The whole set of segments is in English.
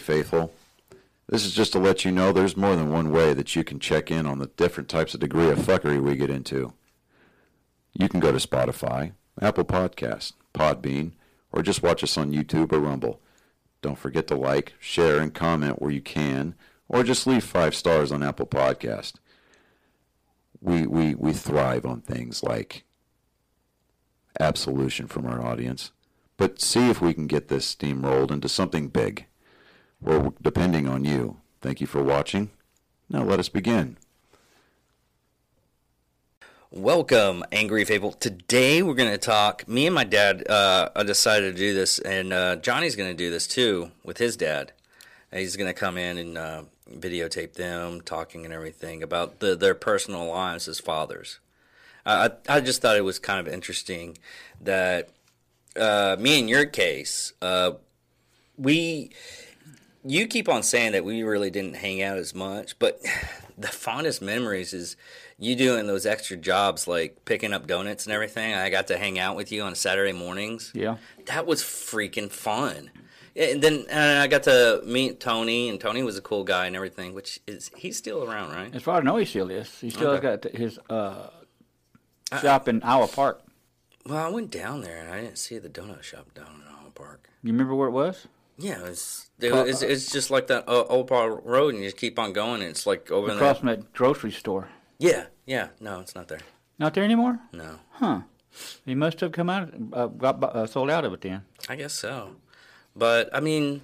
faithful. This is just to let you know there's more than one way that you can check in on the different types of degree of fuckery we get into. You can go to Spotify, Apple Podcast, Podbean, or just watch us on YouTube or Rumble. Don't forget to like, share, and comment where you can, or just leave five stars on Apple Podcast. We, we, we thrive on things like absolution from our audience, but see if we can get this steamrolled into something big. We're depending on you. Thank you for watching. Now let us begin. Welcome, Angry Fable. Today we're going to talk. Me and my dad uh, decided to do this, and uh, Johnny's going to do this too with his dad. And he's going to come in and uh, videotape them talking and everything about the, their personal lives as fathers. I, I just thought it was kind of interesting that uh, me in your case, uh, we you keep on saying that we really didn't hang out as much, but the fondest memories is you doing those extra jobs like picking up donuts and everything. I got to hang out with you on Saturday mornings. Yeah. That was freaking fun. And then and I got to meet Tony, and Tony was a cool guy and everything. Which is he's still around, right? As far as I know, he still is. He still Okay. got his uh, shop in Iowa Park. Well, I went down there and I didn't see the donut shop down in Owl Park. You remember where it was? Yeah, it's it, it's, it's just like that uh, Old Park Road, and you just keep on going. And it's like over Across there. from that grocery store. Yeah, yeah. No, it's not there. Not there anymore? No, Huh. He must have come out, uh, got uh, sold out of it then. I guess so. But I mean,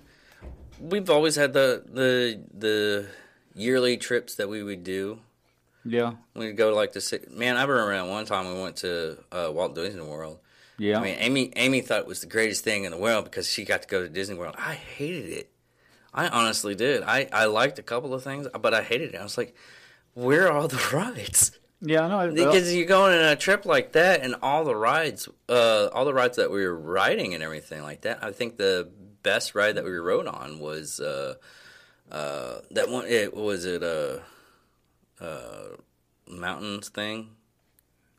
we've always had the the the yearly trips that we would do. Yeah. We'd go like to si- man. I remember that one time we went to uh, Walt Disney World. Yeah. I mean, Amy Amy thought it was the greatest thing in the world because she got to go to Disney World. I hated it. I honestly did. I, I liked a couple of things, but I hated it. I was like, where are all the rides? yeah, I know. Because you're going on a trip like that, and all the rides, uh, all the rides that we were riding and everything like that. I think the best ride that we rode on was uh, uh, that one. It was it a uh, uh, mountains thing,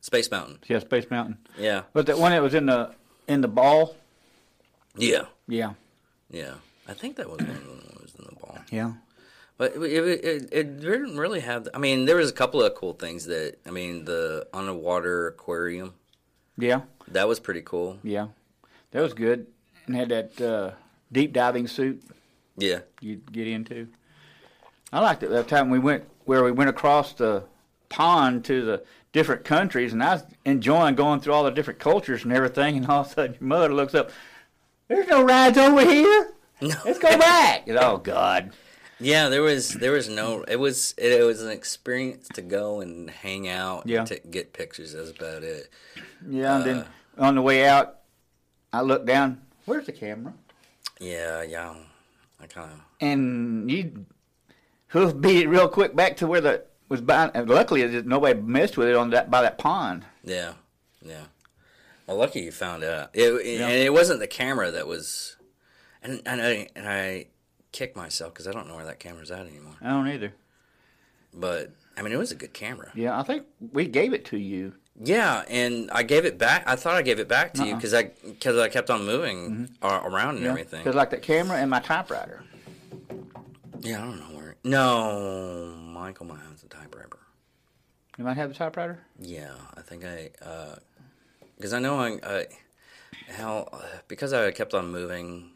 Space Mountain. yeah, Space Mountain. Yeah, But that one that was in the in the ball. yeah, Yeah. yeah. I think that was one that was in the ball. Yeah. But it, it, it, didn't really have. I mean, there was a couple of cool things that. I mean, the underwater aquarium Yeah. that was pretty cool. Yeah. That was good. And had that uh, deep diving suit Yeah, you get into. I liked it that time we went where we went across the pond to the different countries, and I was enjoying going through all the different cultures and everything. And all of a sudden, your mother looks up. There's no rides over here. Let's go back. And, oh God. Yeah, there was there was no it was it, was an experience to go and hang out Yeah. and to get pictures. That's about it. Yeah. And then Uh. on the way out, I looked down. Where's the camera? Yeah, yeah. I kind of And you hoof beat it real quick back to where the was by. And luckily, it nobody messed with it on that by that pond. yeah, yeah. Well, lucky you found out. It, uh, it- Yeah. and it wasn't the camera that was, and and I and I kicked myself because I don't know where that camera's at anymore. I don't either. But I mean, it was a good camera. Yeah, I think we gave it to you. Yeah, and I gave it back. I thought I gave it back to you Uh-uh. because I because I kept on moving mm-hmm. a- around and everything. Because like the camera and my typewriter. Yeah, I don't know where. No, Michael might have the typewriter. You might have the typewriter. Yeah, I think I, because I know I, I how because I kept on moving,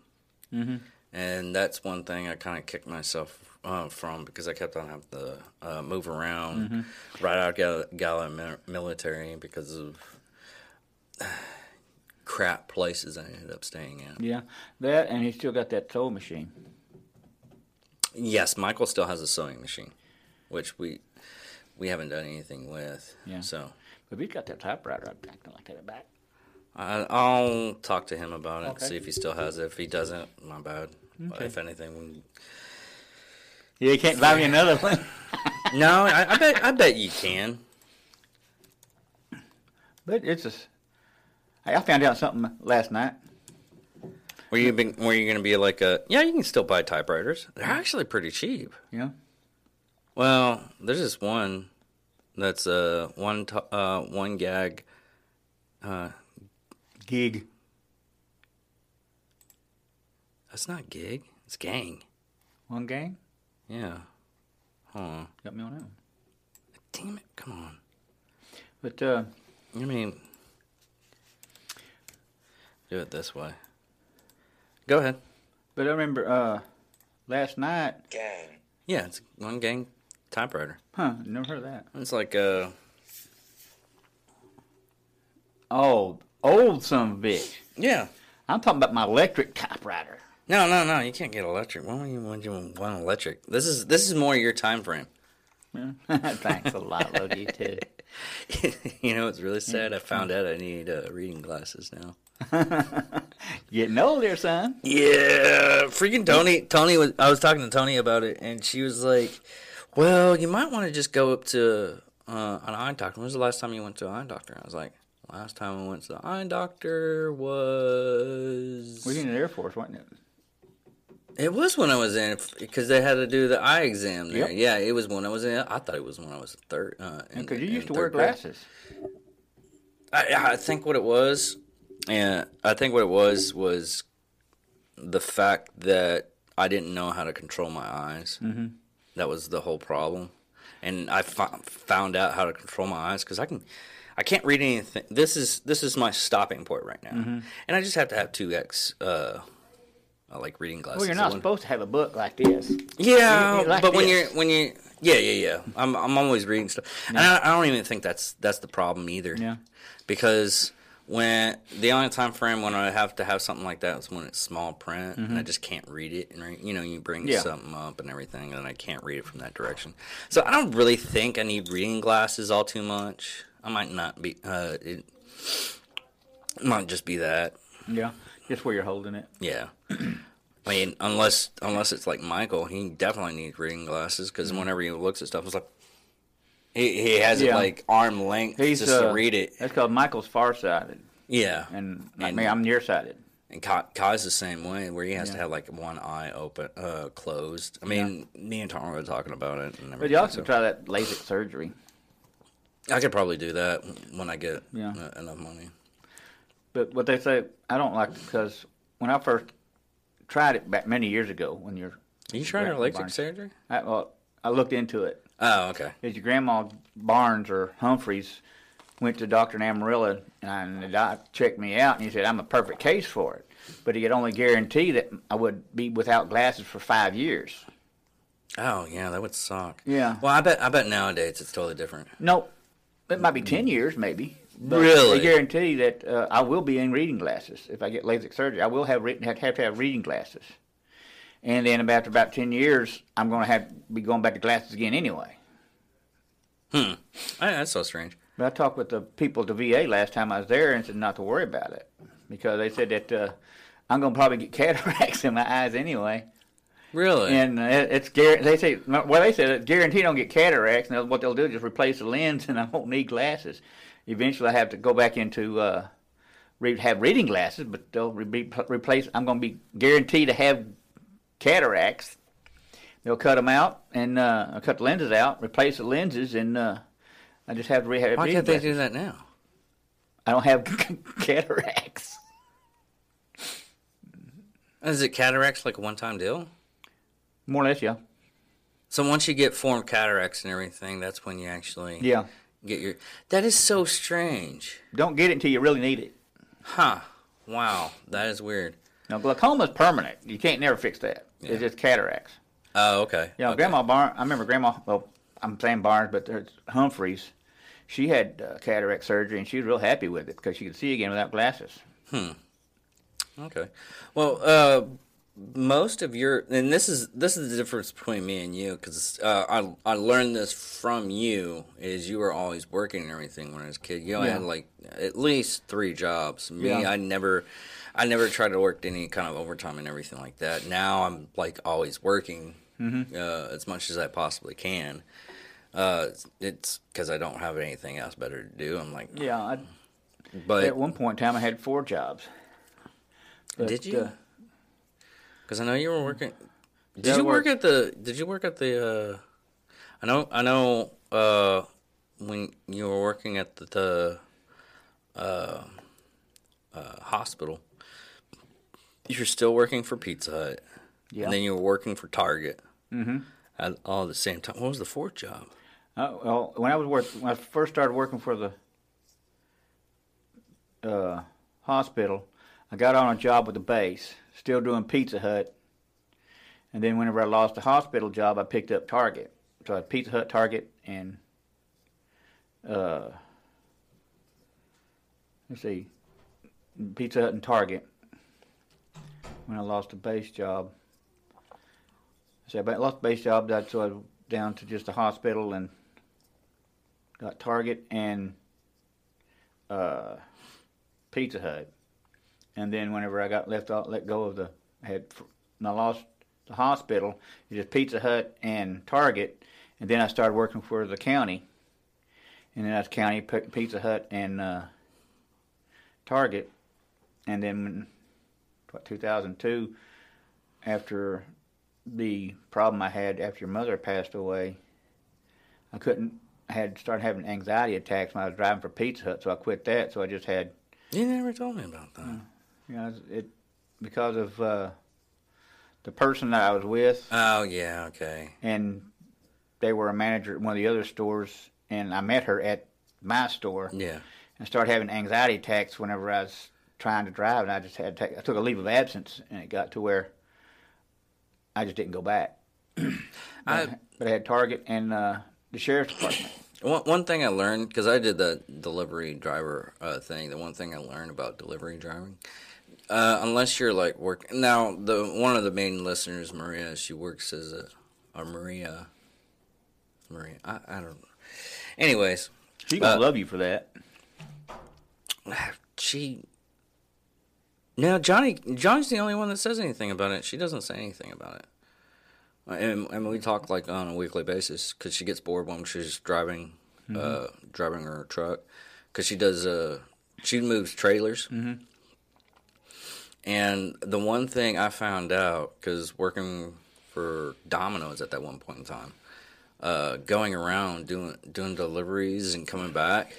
Mm-hmm. and that's one thing I kind of kicked myself uh, from because I kept on having to uh, move around Mm-hmm. right out of Gal- Gala military because of crap places I ended up staying at. Yeah, that and he still got that sewing machine. Yes, Michael still has a sewing machine, which we we haven't done anything with. Yeah. So. But he's got that typewriter. I'd like that back. I, I'll talk to him about it. Okay. See if he still has it. If he doesn't, my bad. Okay. If anything, we... Yeah, you can't buy me another one. no, I, I bet I bet you can. but it's just. Hey, I found out something last night. Were you been, were you going to be like a? Yeah, you can still buy typewriters. They're actually pretty cheap. Yeah. Well, there's this one that's uh one t- uh one gag. Uh, Gig. that's not gig. It's gang. One gang? Yeah. Hold on. Got me on that one. Damn it! Come on. But uh, I mean, do it this way. Go ahead. but I remember uh, last night. Gang. Yeah, it's one gang typewriter. Huh? Never heard of that. It's like uh, Oh, old son of a bitch. yeah. I'm talking about my electric typewriter. No, no, no. You can't get electric. Why would you want you want electric? This is this is more your time frame. Yeah. Thanks a lot, you too. you know, it's really sad. I found out I need uh, reading glasses now. Getting older, son. Yeah, freaking Tony. Tony was. I was talking to Tony about it, and she was like, "Well, you might want to just go up to uh, an eye doctor." When was the last time you went to an eye doctor? I was like, "Last time I went to the eye doctor was." We were in the Air Force, wasn't it? It was when I was in because they had to do the eye exam there. Yep. Yeah, it was when I was in. I thought it was when I was third. Uh, Because you used to wear glasses. I, I think what it was, and I think what it was was the fact that I didn't know how to control my eyes. Mm-hmm. That was the whole problem, and I fo- found out how to control my eyes because I can. I can't read anything. This is this is my stopping point right now, Mm-hmm. and I just have to have two X. Uh, I like reading glasses. Well, you're not supposed to have a book like this. yeah, You- you like but when you're when you yeah yeah yeah, I'm I'm always reading stuff, and I, I don't even think that's that's the problem either. Yeah. because when the only time frame when I have to have something like that is when it's small print, and I just can't read it, and you know you bring Mm-hmm. Yeah. something up and everything, and I can't read it from that direction. So I don't really think I need reading glasses all too much. I might not be. Uh, it might just be that. Yeah. Just where you're holding it. Yeah. I mean, unless unless it's like Michael, he definitely needs reading glasses because whenever he looks at stuff, it's like he, he has it like arm length He's just uh, to read it. That's called Michael's farsighted, Yeah, and like And- me, I'm nearsighted. and Kai, Kai's the same way, where he has to have like one eye open, uh, closed. I mean, me and Tom were talking about it. And But you also so try that LASIK surgery. I could probably do that when I get Yeah. uh, enough money. But what they say, I don't like because when I first tried it back many years ago, when you're, You trying to Right, LASIK surgery? I, well, I looked into it. Oh, okay. Is your grandma Barnes or Humphreys went to Dr. Amarillo and, the doc checked me out and he said I'm a perfect case for it, but he could only guarantee that I would be without glasses for five years. Oh, yeah, that would suck. Yeah. Well, I bet I bet nowadays it's totally different. Nope, it might be ten years maybe. but Really? They guarantee that uh, I will be in reading glasses if I get LASIK surgery. I will have re- have to have reading glasses, and then after about ten years, I'm going to have be going back to glasses again anyway. I, that's so strange. But I talked with the people at the VA last time I was there and said not to worry about it because they said that uh, I'm going to probably get cataracts in my eyes anyway. Really? And uh, it- it's they say well they said it's guaranteed I don't get cataracts and what they'll do is just replace the lens and I won't need glasses. Eventually I have to go back into uh, have reading glasses, but they'll re- be, replace. I'm going to be guaranteed to have cataracts. They'll cut them out and uh, cut the lenses out, replace the lenses, and uh, I just have to rehab. Why can't they do that now? I don't have cataracts. Is it cataracts like a one-time deal? More or less, yeah. So once you get formed cataracts and everything, that's when you actually Yeah. get your. That is so strange, Don't get it until you really need it. huh? Wow, that is weird. Now, glaucoma is permanent. You can't never fix that. Yeah. It's just cataracts. Oh, okay. Yeah, okay. Grandma Barnes, I remember Grandma, well, I'm saying Barnes, but there's Humphreys. She had uh, cataract surgery and she was real happy with it because she could see again without glasses. Hmm. Okay. Well, uh, most of your and this is this is the difference between me and you because uh, I I learned this from you is you were always working and everything when I was a kid. You only Yeah. had like at least three jobs. Me, Yeah. I never. I never tried to work any kind of overtime and everything like that. Now I'm like always working Mm-hmm. uh, as much as I possibly can. Uh, it's because I don't have anything else better to do. I'm like, Yeah, I, but at one point in time I had four jobs. But, Did you? uh, Because I know you were working. Did Yeah, you work worked. at the? Did you work at the? Uh, I know. I know. Uh, when you were working at the, the uh, uh, hospital, you're still working for Pizza Hut. Yeah. and then you were working for Target Mm-hmm. at all at the same time. What was the fourth job? Uh, well, when I was work, when I first started working for the uh, hospital, I got on a job with the base, still doing Pizza Hut. And then whenever I lost the hospital job, I picked up Target. So I had Pizza Hut, Target, and uh, let's see, Pizza Hut and Target. When I lost a base job, so I lost the base job. That's so I was down to just a hospital and got Target and uh, Pizza Hut. And then whenever I got left out, let go of the, I had, when I lost the hospital, it was Pizza Hut and Target. And then I started working for the county. And then that's county, Pizza Hut, and uh, Target. And then, 2002, after the problem I had after your mother passed away, I couldn't. I had started having anxiety attacks when I was driving for Pizza Hut, so I quit that. So I just had, You never told me about that. you know, it because of uh, the person that I was with, Oh yeah, okay. and they were a manager at one of the other stores, and I met her at my store, Yeah. and started having anxiety attacks whenever I was trying to drive, and I just had to take, I took a leave of absence, and it got to where I just didn't go back. I but I had Target and uh, the sheriff's department. one one thing I learned because I did the delivery driver uh, thing. The one thing I learned about delivery driving, uh, unless you're like work now, the one of the main listeners, Maria, she works as a, or Maria, Maria. I, I don't know. Anyways, She gonna Uh, love you for that. she. Now Johnny, Johnny's the only one that says anything about it. She doesn't say anything about it. And, and we talk like on a weekly basis because she gets bored when she's driving, uh, driving her truck, because she does. Uh, she moves trailers. And the one thing I found out, because working for Domino's at that one point in time, uh, going around doing doing deliveries and coming back.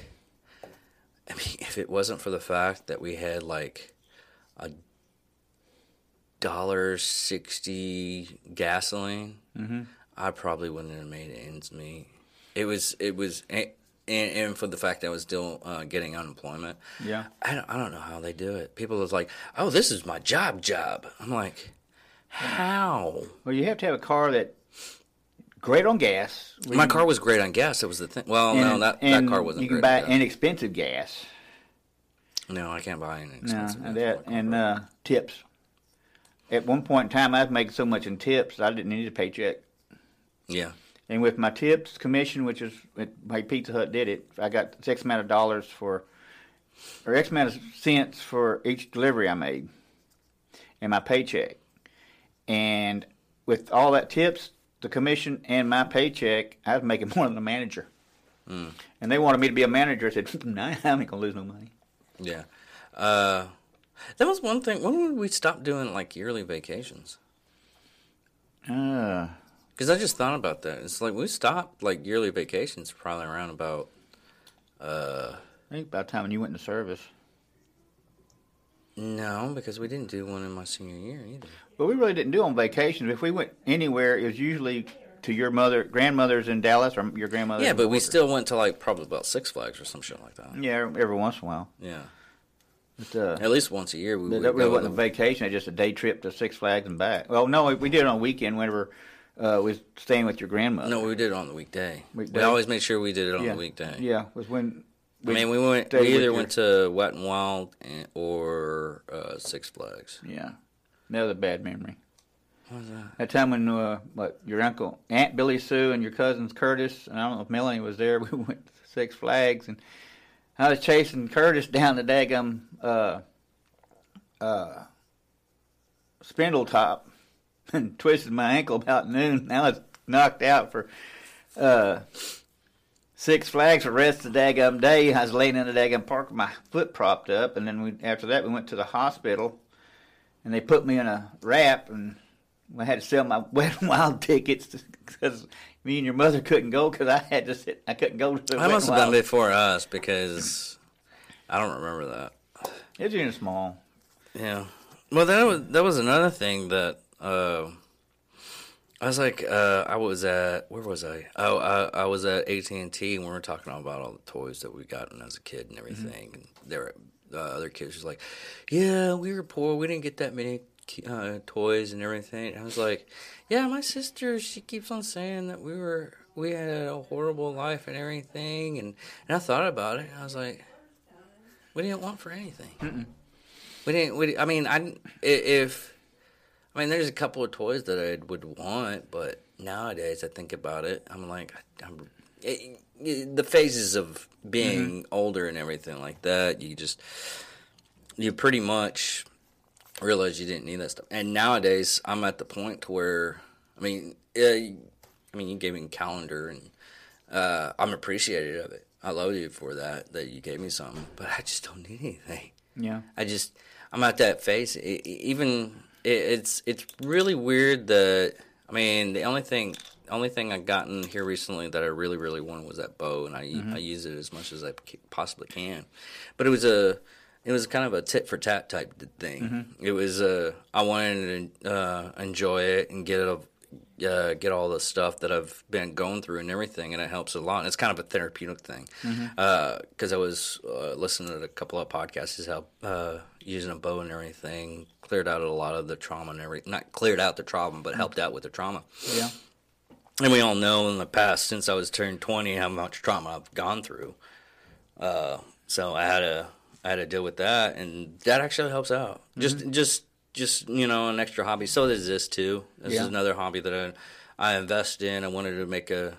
I mean, if it wasn't for the fact that we had like a dollar sixty gasoline, I probably wouldn't have made ends meet. It was it was and, and for the fact that I was still uh, getting unemployment. Yeah. I don't, I don't know how they do it. People was like, "Oh, this is my job, job." I'm like, "How?" Well, you have to have a car that great on gas. My car was great on gas. That was the thing. Well, no, that, that and car wasn't You can great. buy inexpensive gas. No, I can't buy any No, expensive. and that and uh, tips. At one point in time, I was making so much in tips I didn't need a paycheck. yeah, And with my tips commission, which is my Pizza Hut did it, I got X amount of dollars for, or X amount of cents for each delivery I made, and my paycheck. And with all that tips, the commission, and my paycheck, I was making more than the manager. Mm. And they wanted me to be a manager. I said, "Nah, I ain't gonna lose no money." Yeah. Uh, that was one thing. When would we stop doing like yearly vacations? Uh, Because I just thought about that. It's like we stopped like yearly vacations probably around about. Uh, I think about the time you went into service. no, because we didn't do one in my senior year either. But we really didn't do on vacations. If we went anywhere, it was usually to your mother, grandmother's in Dallas, or your grandmother. Yeah, but we still went to like probably about Six Flags or some shit like that. Yeah, every once in a while. Yeah, But, uh, at least once a year we that really wasn't a vacation. It was just a day trip to Six Flags and back. Well, no, we- we did it on a weekend whenever uh, we was staying with your grandmother. no, we did it on the weekday. Weekday? We always made sure we did it on yeah. the weekday. Yeah, was when. I mean, we went. We either your- went to Wet and Wild and, or uh, Six Flags. Yeah, another bad memory. That? That time when uh, what your uncle Aunt Billy Sue and your cousins Curtis and I don't know if Melanie was there. We went to Six Flags and I was chasing Curtis down the daggum uh, uh, Spindletop and twisted my ankle about noon. I was knocked out for uh, Six Flags for the rest of the daggum day. I was laying in the daggum park with my foot propped up, and then we after that we went to the hospital and they put me in a wrap and I had to sell my wet and wild tickets because me and your mother couldn't go because I had to sit. I couldn't go to the wet must have been wild. before us because I don't remember that. It was in small. Yeah. Well, that was that was another thing that uh, I was like, uh, I was at where was I? Oh, I, I was at AT and T, and we were talking about all the toys that we gotten as a kid and everything. And there, uh, other kids was like, "Yeah, we were poor. We didn't get that many uh, toys and everything." And I was like, "Yeah, my sister, she keeps on saying that we were we had a horrible life and everything." And and I thought about it. And I was like, "We didn't want for anything. We didn't. We, I mean, I if." I mean, there's a couple of toys that I would want, but nowadays I think about it, I'm like, I'm, it, it- the phases of being older and everything like that, you just, you pretty much realize you didn't need that stuff. And nowadays, I'm at the point to where, I mean, uh, I mean, you gave me a calendar, and uh, I'm appreciative of it. I love you for that, that you gave me something, but I just don't need anything. Yeah. I just I'm at that phase. E- even it, it's it's really weird that I mean the only thing only thing I've gotten here recently that I really really wanted was that bow, and I I use it as much as I possibly can. But it was a it was kind of a tit for tat type thing. It was uh I wanted to uh, enjoy it and get it. Uh, get all the stuff that I've been going through and everything, and it helps a lot. And it's kind of a therapeutic thing because I was uh, listening to a couple of podcasts how uh, using a bow and everything cleared out a lot of the trauma and everything. Not cleared out the trauma, but helped out with the trauma. Yeah. And we all know in the past, since I was turned twenty, how much trauma I've gone through. Uh, so I had to I had to deal with that, and that actually helps out. Just mm-hmm. just just you know an extra hobby. So does this too. This Yeah. is another hobby that I I invest in. I wanted to make a.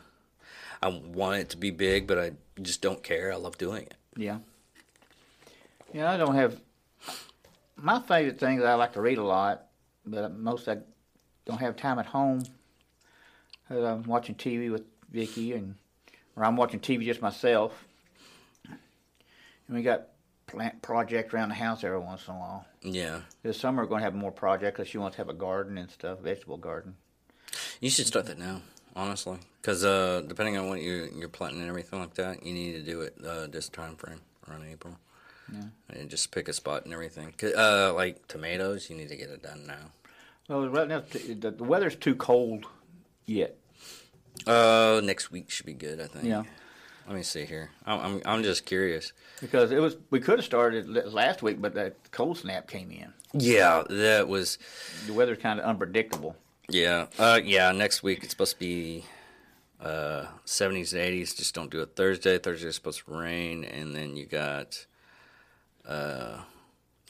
I want it to be big, but I just don't care. I love doing it. Yeah. Yeah, I don't have. My favorite thing is I like to read a lot, but most I don't have time at home. I'm watching TV with Vicky, and or I'm watching TV just myself. And we got plant projects around the house every once in a while. Yeah, This summer we're going to have more projects because she wants to have a garden and stuff, vegetable garden. you should start that now. Honestly, because uh, depending on what you you're planting and everything like that, you need to do it uh, this time frame around April. Yeah. And just pick a spot and everything. Uh, like tomatoes, you need to get it done now. Well, right now the, the weather's too cold yet. Uh, next week should be good. I think. Yeah. Let me see here. I'm I'm, I'm just curious. Because it was, we could have started last week, but that cold snap came in. Yeah, that was. The weather's kind of unpredictable. Yeah. Uh, yeah. Next week it's supposed to be uh 70s and 80s. Just don't do it Thursday. Thursday is supposed to rain, and then you got. Uh,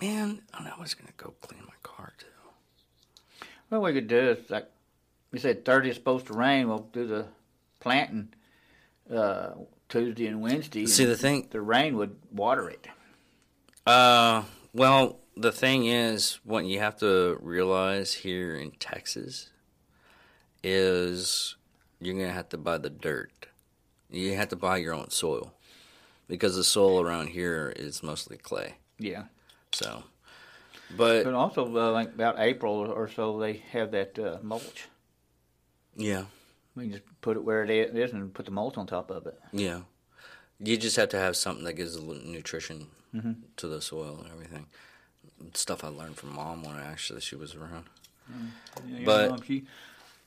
man, I know I was gonna go clean my car too. Well, what we could do is like we said, Thursday is supposed to rain. We'll do the planting uh, Tuesday and Wednesday. See and the thing. the rain would water it. Uh, well, the thing is, what you have to realize here in Texas is you're gonna have to buy the dirt. You have to buy your own soil because the soil around here is mostly clay. Yeah, So, but but also uh, like about April or so, they have that uh, mulch. yeah, We can just put it where it is and put the mulch on top of it. yeah, you just have to have something that gives a little nutrition to the soil and everything. Stuff I learned from mom when I actually she was around. Yeah, But- mom, she,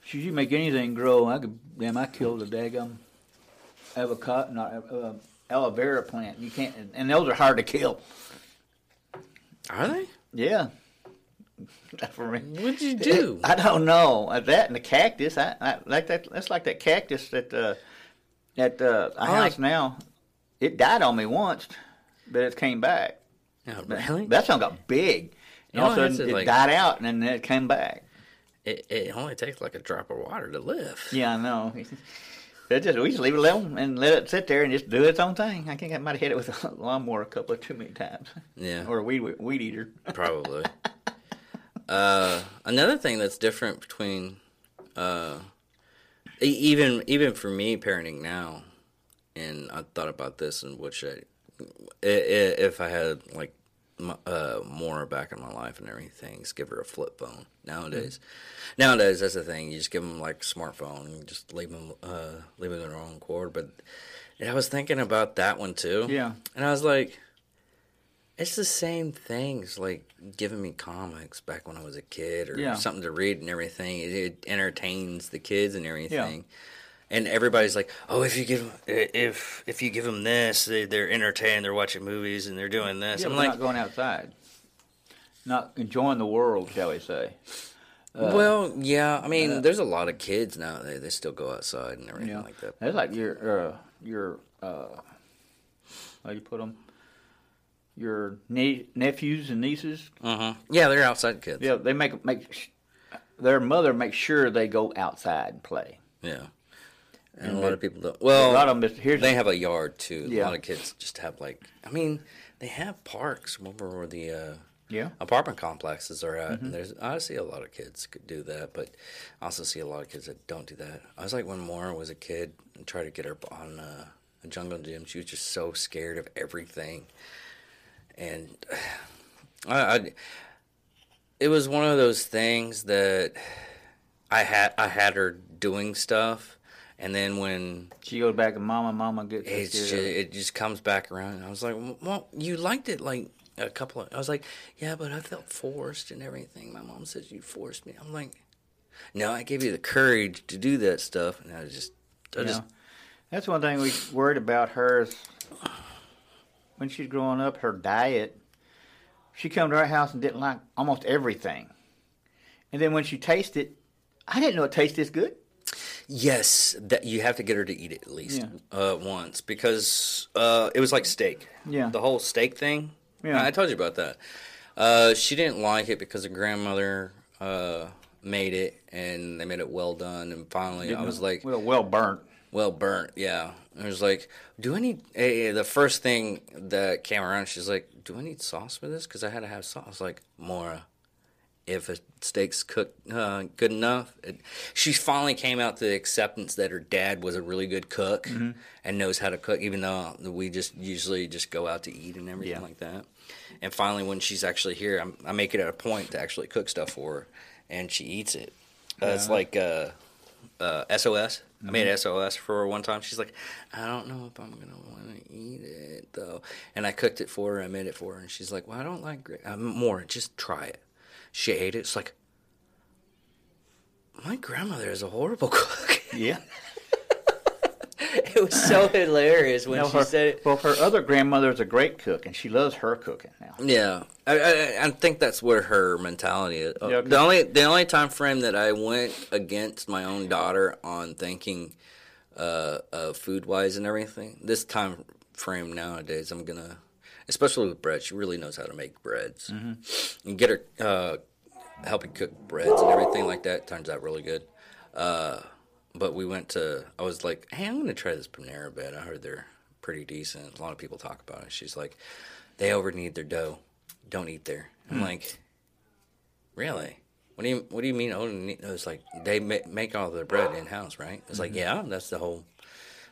she she make anything grow. I could damn I killed a daggum avocado, not uh, aloe vera plant. You can't, and those are hard to kill. Are they? Yeah. For me. What'd you do? I don't know. Uh, That and the cactus. I, I like that. That's like that cactus that uh, at uh, a house like- now. It died on me once, but it came back. Oh, really? That song got big. And all of a sudden, it like- died out, and then it came back. It, it only takes like a drop of water to live. Yeah, I know. It just we just leave it alone and let it sit there and just do its own thing. I think I might have hit it with a lawnmower a couple of too many times, Yeah, or a weed weed eater. probably. uh, another thing that's different between, uh, even even for me parenting now, and I thought about this and which I, if I had like uh, more back in my life and everything, is give her a flip phone. Nowadays, nowadays that's the thing. You just give them like a smartphone and just leave them uh, leave them their own cord. But I was thinking about that one too. Yeah. And I was like, It's the same things like giving me comics back when I was a kid or Yeah. something to read and everything. It, it entertains the kids and everything. And everybody's like, "Oh, if you give if if you give them this, they, they're entertained. They're watching movies and they're doing this." Yeah, I'm like, not going outside, not enjoying the world, shall we say? "Well, yeah. I mean, there's a lot of kids now. They they still go outside and everything Yeah, like that. That's like your uh, your uh, how you put them? Your nie- nephews and nieces. Uh-huh. Yeah, they're outside kids. Yeah, they make make sh- their mother make sure they go outside and play. Yeah. And, And a lot they- of people don't. Well, a lot of them. Here's they have a yard too. A lot of kids just have like. I mean, they have parks over where the uh, yeah. apartment complexes are at. Mm-hmm. And there's I see a lot of kids could do that, but I also see a lot of kids that don't do that. I was like when Maura was a kid and tried to get her on uh, a jungle gym. She was just so scared of everything, and I, I it was one of those things that I had I had her doing stuff, and then when She goes back and mama, mama gets. it's just, it. it just comes back around. And I was like, well, you liked it like a couple of. I was like, yeah, but I felt forced and everything. My mom says you forced me. I'm like, no, I gave you the courage to do that stuff, and I just, I You just, know, that's one thing we worried about her is she was growing up, her diet. She come to our house and didn't like almost everything, and then when she tasted, I didn't know it tasted this good. yes, that you have to get her to eat it at least Yeah. uh, once because uh, it was like steak. Yeah. the whole steak thing. Yeah. I told you about that. Uh, she didn't like it because her grandmother uh, made it, and they made it well done. And finally, I was like, well, well burnt. Well burnt, yeah. I was like, "Do I need?" eh, the first thing that came around, she's like, "Do I need sauce for this?" Because I had to have sauce. Like, Mora, if a steak's cooked uh, good enough, it, she finally came out to the acceptance that her dad was a really good cook and knows how to cook, even though we just usually just go out to eat and everything Yeah. like that. And finally, when she's actually here, I'm, I make it a point to actually cook stuff for her, and she eats it. Uh, It's like uh, uh, SOS. I made SOS for her one time. She's like, I don't know if I'm gonna want to eat it though. And I cooked it for her. I made it for her, and she's like, Well, I don't like uh, more. Just try it. She ate it. It's like, my grandmother is a horrible cook. Yeah. it was so hilarious when No, she her, said it. Well, her other grandmother is a great cook, and she loves her cooking now. Yeah, I, I, I think that's where her mentality is. Yeah, 'cause- the only the only time frame that I went against my own daughter on thinking uh, uh, food wise and everything. This time frame nowadays, I'm gonna, especially with bread. She really knows how to make breads. Mm-hmm. And get her uh, helping cook breads and everything like that. Turns out really good. Uh, but we went to. I was like, hey, I'm gonna try this Panera bread. I heard they're pretty decent. A lot of people talk about it. She's like, they over knead their dough. Don't eat there. I'm hmm. like, really? What do you What do you mean? Oh, it was like they ma- make all their bread in house, right? It's like, mm-hmm. yeah, that's the whole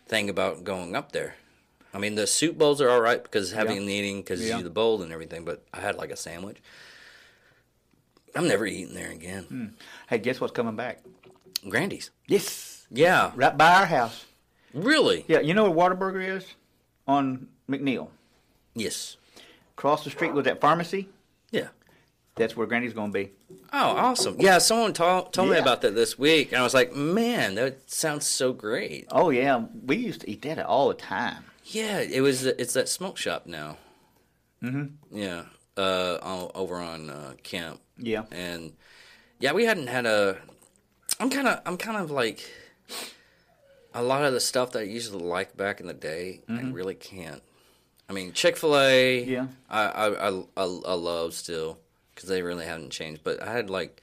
thing about going up there. I mean, the soup bowls are all right because having Yeah. the eating because Yeah. you the bowl and everything. But I had like a sandwich. I'm never eating there again. Hmm. Hey, guess what's coming back? Grandy's. Yes, Yeah, right by our house. really. Yeah, you know where Whataburger is? On McNeil. Yes. Across the street with that pharmacy. Yeah. That's where Grandy's going to be. Oh, awesome. Yeah, someone told told me about that this week, and I was like, man, that sounds so great. Oh yeah, we used to eat that all the time. Yeah, it was. It's that smoke shop now. Mm-hmm. Yeah, uh, over on uh, Kemp, Yeah. and yeah, we hadn't had a. I'm kind of. I'm kind of like. A lot of the stuff that I usually like back in the day, I really can't. I mean, Chick Fil A. Mm-hmm. Yeah. I I I, I, love still because they really haven't changed. But I had like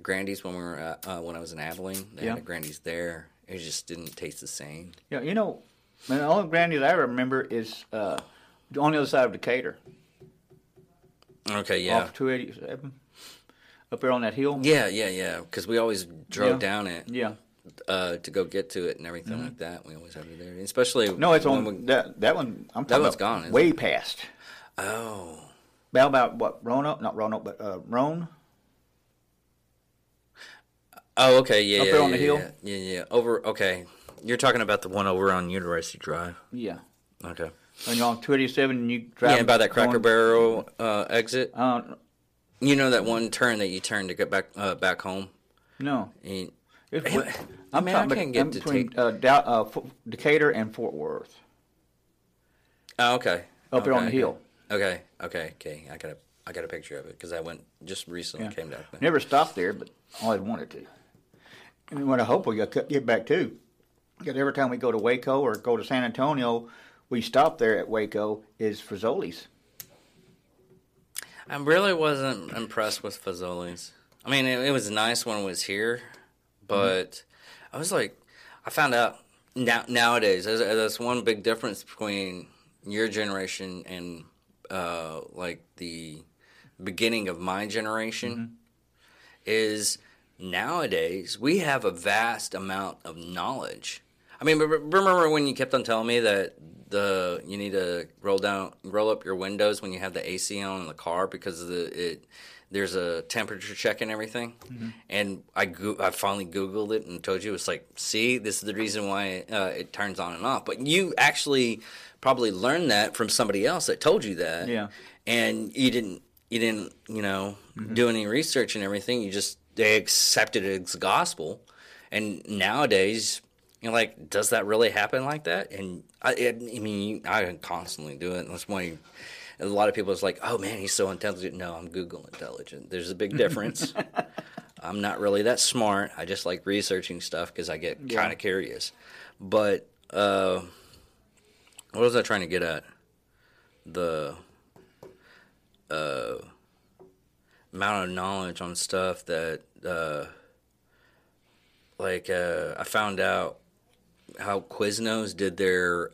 Grandy's when we were at, uh, when I was in Abilene. They Yeah. had a Grandy's there. It just didn't taste the same. Yeah, you know, the only Grandy's I remember is uh, on the other side of Decatur, Okay, yeah. off 287, up there on that hill. Yeah, yeah, yeah. Because we always drove Yeah. down it Yeah. Uh, to go get to it and everything like that. We always have it there, especially No, it's on we- that that one. I'm That talking one's about gone, way it? past. oh, About about what Roanoke? Not Roanoke, but uh, Rhome. oh, okay, yeah, Up yeah, there on yeah, the hill? yeah, yeah, yeah. Over, okay. You're talking about the one over on University Drive. Yeah. Okay. when you're on 287 and you drive. Yeah, by that Cracker going- Barrel uh, exit. Uh, You know that one turn that you turn to get back uh, back home. no. And It's, I'm man, I can't get I'm to between take- uh, Dow, uh, Fo- Decatur and Fort Worth, oh, okay, up there on the Okay, hill. Okay, okay, okay. I got a I got a picture of it because I went just recently Yeah. came back. there. Never stopped there, but always wanted to. And what I hope we get back to, because every time we go to Waco or go to San Antonio, we stop there at Waco is Fazoli's. I really wasn't impressed with Fazoli's. I mean, it, it was nice when it was here, but I was like, I found out now nowadays there's, there's one big difference between your generation and uh, like the beginning of my generation is nowadays we have a vast amount of knowledge. I mean, remember when you kept on telling me that the you need to roll down, roll up your windows when you have the AC on in the car because of the it there's a temperature check and everything. And I go- I finally Googled it and told you it's like, see, this is the reason why uh, it turns on and off. But you actually probably learned that from somebody else that told you that. Yeah. And you didn't you didn't you know do any research and everything. You just they accepted it as gospel. And nowadays, you know, like, does that really happen like that? And I, I mean, I constantly do it. That's why a lot of people is like, "Oh man, he's so intelligent." No, I'm Google intelligent. There's a big difference. I'm not really that smart. I just like researching stuff because I get Yeah. kind of curious. But uh, what was I trying to get at? The uh, amount of knowledge on stuff that, uh, like, uh, I found out how Quiznos did their.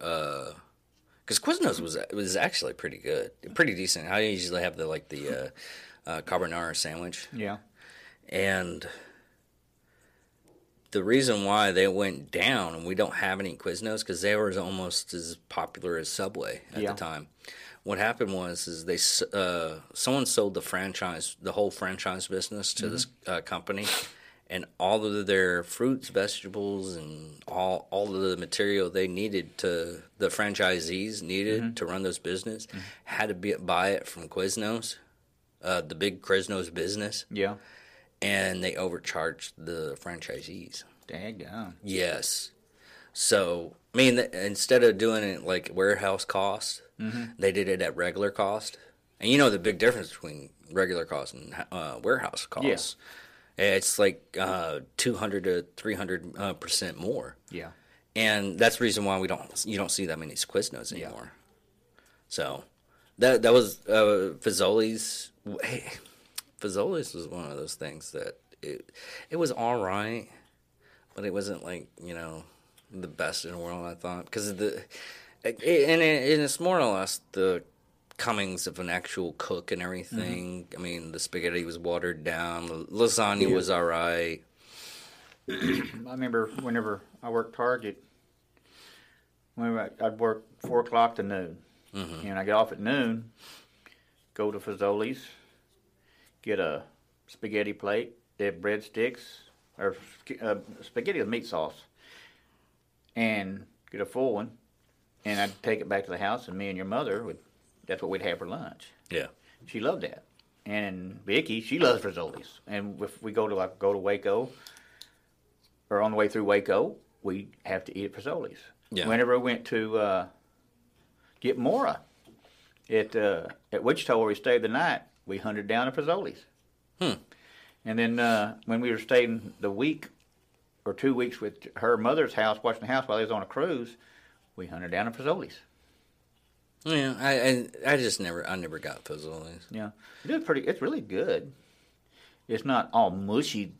Because Quiznos was was actually pretty good, pretty decent. I usually have the like the uh, uh, carbonara sandwich, Yeah. and the reason why they went down and we don't have any Quiznos because they were almost as popular as Subway at Yeah. the time. What happened was is they uh, someone sold the franchise, the whole franchise business to this uh, company, and all of their fruits, vegetables, and all all of the material they needed to the franchisees needed to run those business had to be buy it from Quiznos, uh, the big Quiznos business Yeah. and they overcharged the franchisees. Daggone. Yes. So, I mean, th- instead of doing it like warehouse cost, they did it at regular cost. And you know the big difference between regular cost and uh, warehouse costs. It's like uh, 200 to 300 uh, percent more. Yeah. And that's the reason why we don't you don't see that many Quiznos anymore. So, that that was uh, Fazoli's. Hey, Fazoli's was one of those things that it it was all right, but it wasn't like you know the best in the world. I thought because the it, and, it, and it's more or less the comings of an actual cook and everything. I mean, the spaghetti was watered down. The lasagna was all right. I remember whenever I worked Target, whenever I- I'd work four o'clock to noon, and I get off at noon, go to Fazoli's, get a spaghetti plate, they have breadsticks or uh, spaghetti with meat sauce, and get a full one, and I'd take it back to the house, and me and your mother would. That's what we'd have for lunch. Yeah. She loved that. And Vicky, she loves Fazoli's. And if we go to like go to Waco or on the way through Waco, we have to eat at Fazoli's. Yeah. Whenever we went to uh, get Mora at uh, at Wichita where we stayed the night, we hunted down at Fazoli's. Hmm. And then uh, when we were staying the week or two weeks with her mother's house, watching the house while they was on a cruise, we hunted down at Fazoli's. Yeah, I, I I just never I never got Fazoli's. Yeah, it is pretty. It's really good. It's not all mushy,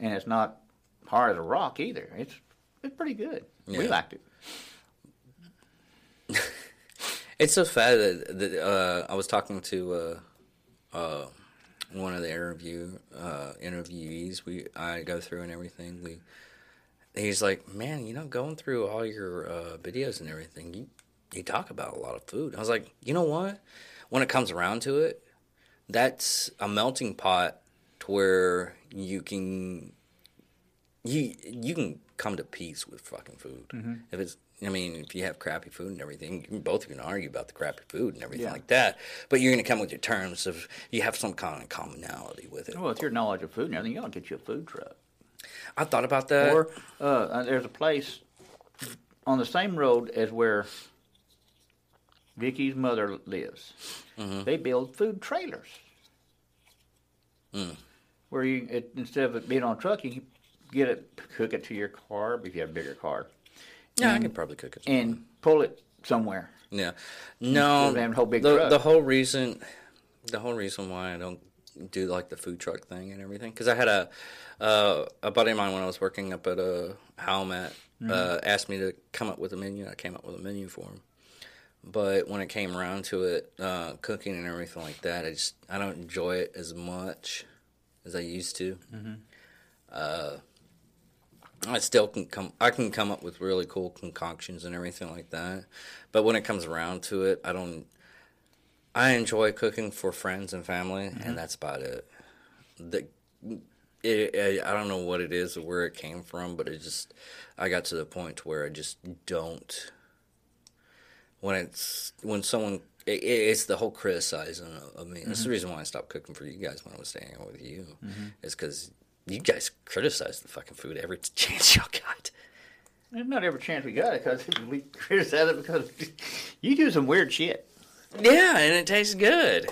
and it's not hard as a rock either. It's it's pretty good. We liked it. It's so sad that, that uh, I was talking to uh, uh, one of the interview uh, interviewees. We I go through and everything. We he's like, man, you know, going through all your uh, videos and everything, you you talk about a lot of food. I was like, you know what? When it comes around to it, that's a melting pot to where you can you you can come to peace with fucking food if it's I mean, if you have crappy food and everything, you can both going to argue about the crappy food and everything Yeah. like that. But you're going to come with your terms of you have some kind of commonality with it. Well, with your knowledge of food and everything, you to get you a food truck. I thought about that. Or uh, there's a place on the same road as where Vicky's mother lives. Mm-hmm. They build food trailers. Mm. Where you, it, instead of it being on a truck, you can get it, cook it to your car if you have a bigger car, yeah, I could probably cook it. and pull it somewhere. Yeah. No. whole the, the whole reason, the whole reason why I don't do like the food truck thing and everything, because I had a uh, a buddy of mine when I was working up at a Howmet Mm-hmm. uh, asked me to come up with a menu. I came up with a menu for him. But when it came around to it, uh, cooking and everything like that, I just I don't enjoy it as much as I used to. Uh, I still can come. I can come up with really cool concoctions and everything like that. But when it comes around to it, I don't. I enjoy cooking for friends and family, and that's about it. The, it, I I don't know what it is or where it came from, but it just. I got to the point where I just don't. When it's when someone. It, it's the whole criticizing of- of me. That's the reason why I stopped cooking for you guys when I was staying out with you. Is because you guys criticize the fucking food every chance y'all got. Not every chance we got it because we criticize it because you do some weird shit Yeah, and it tastes good.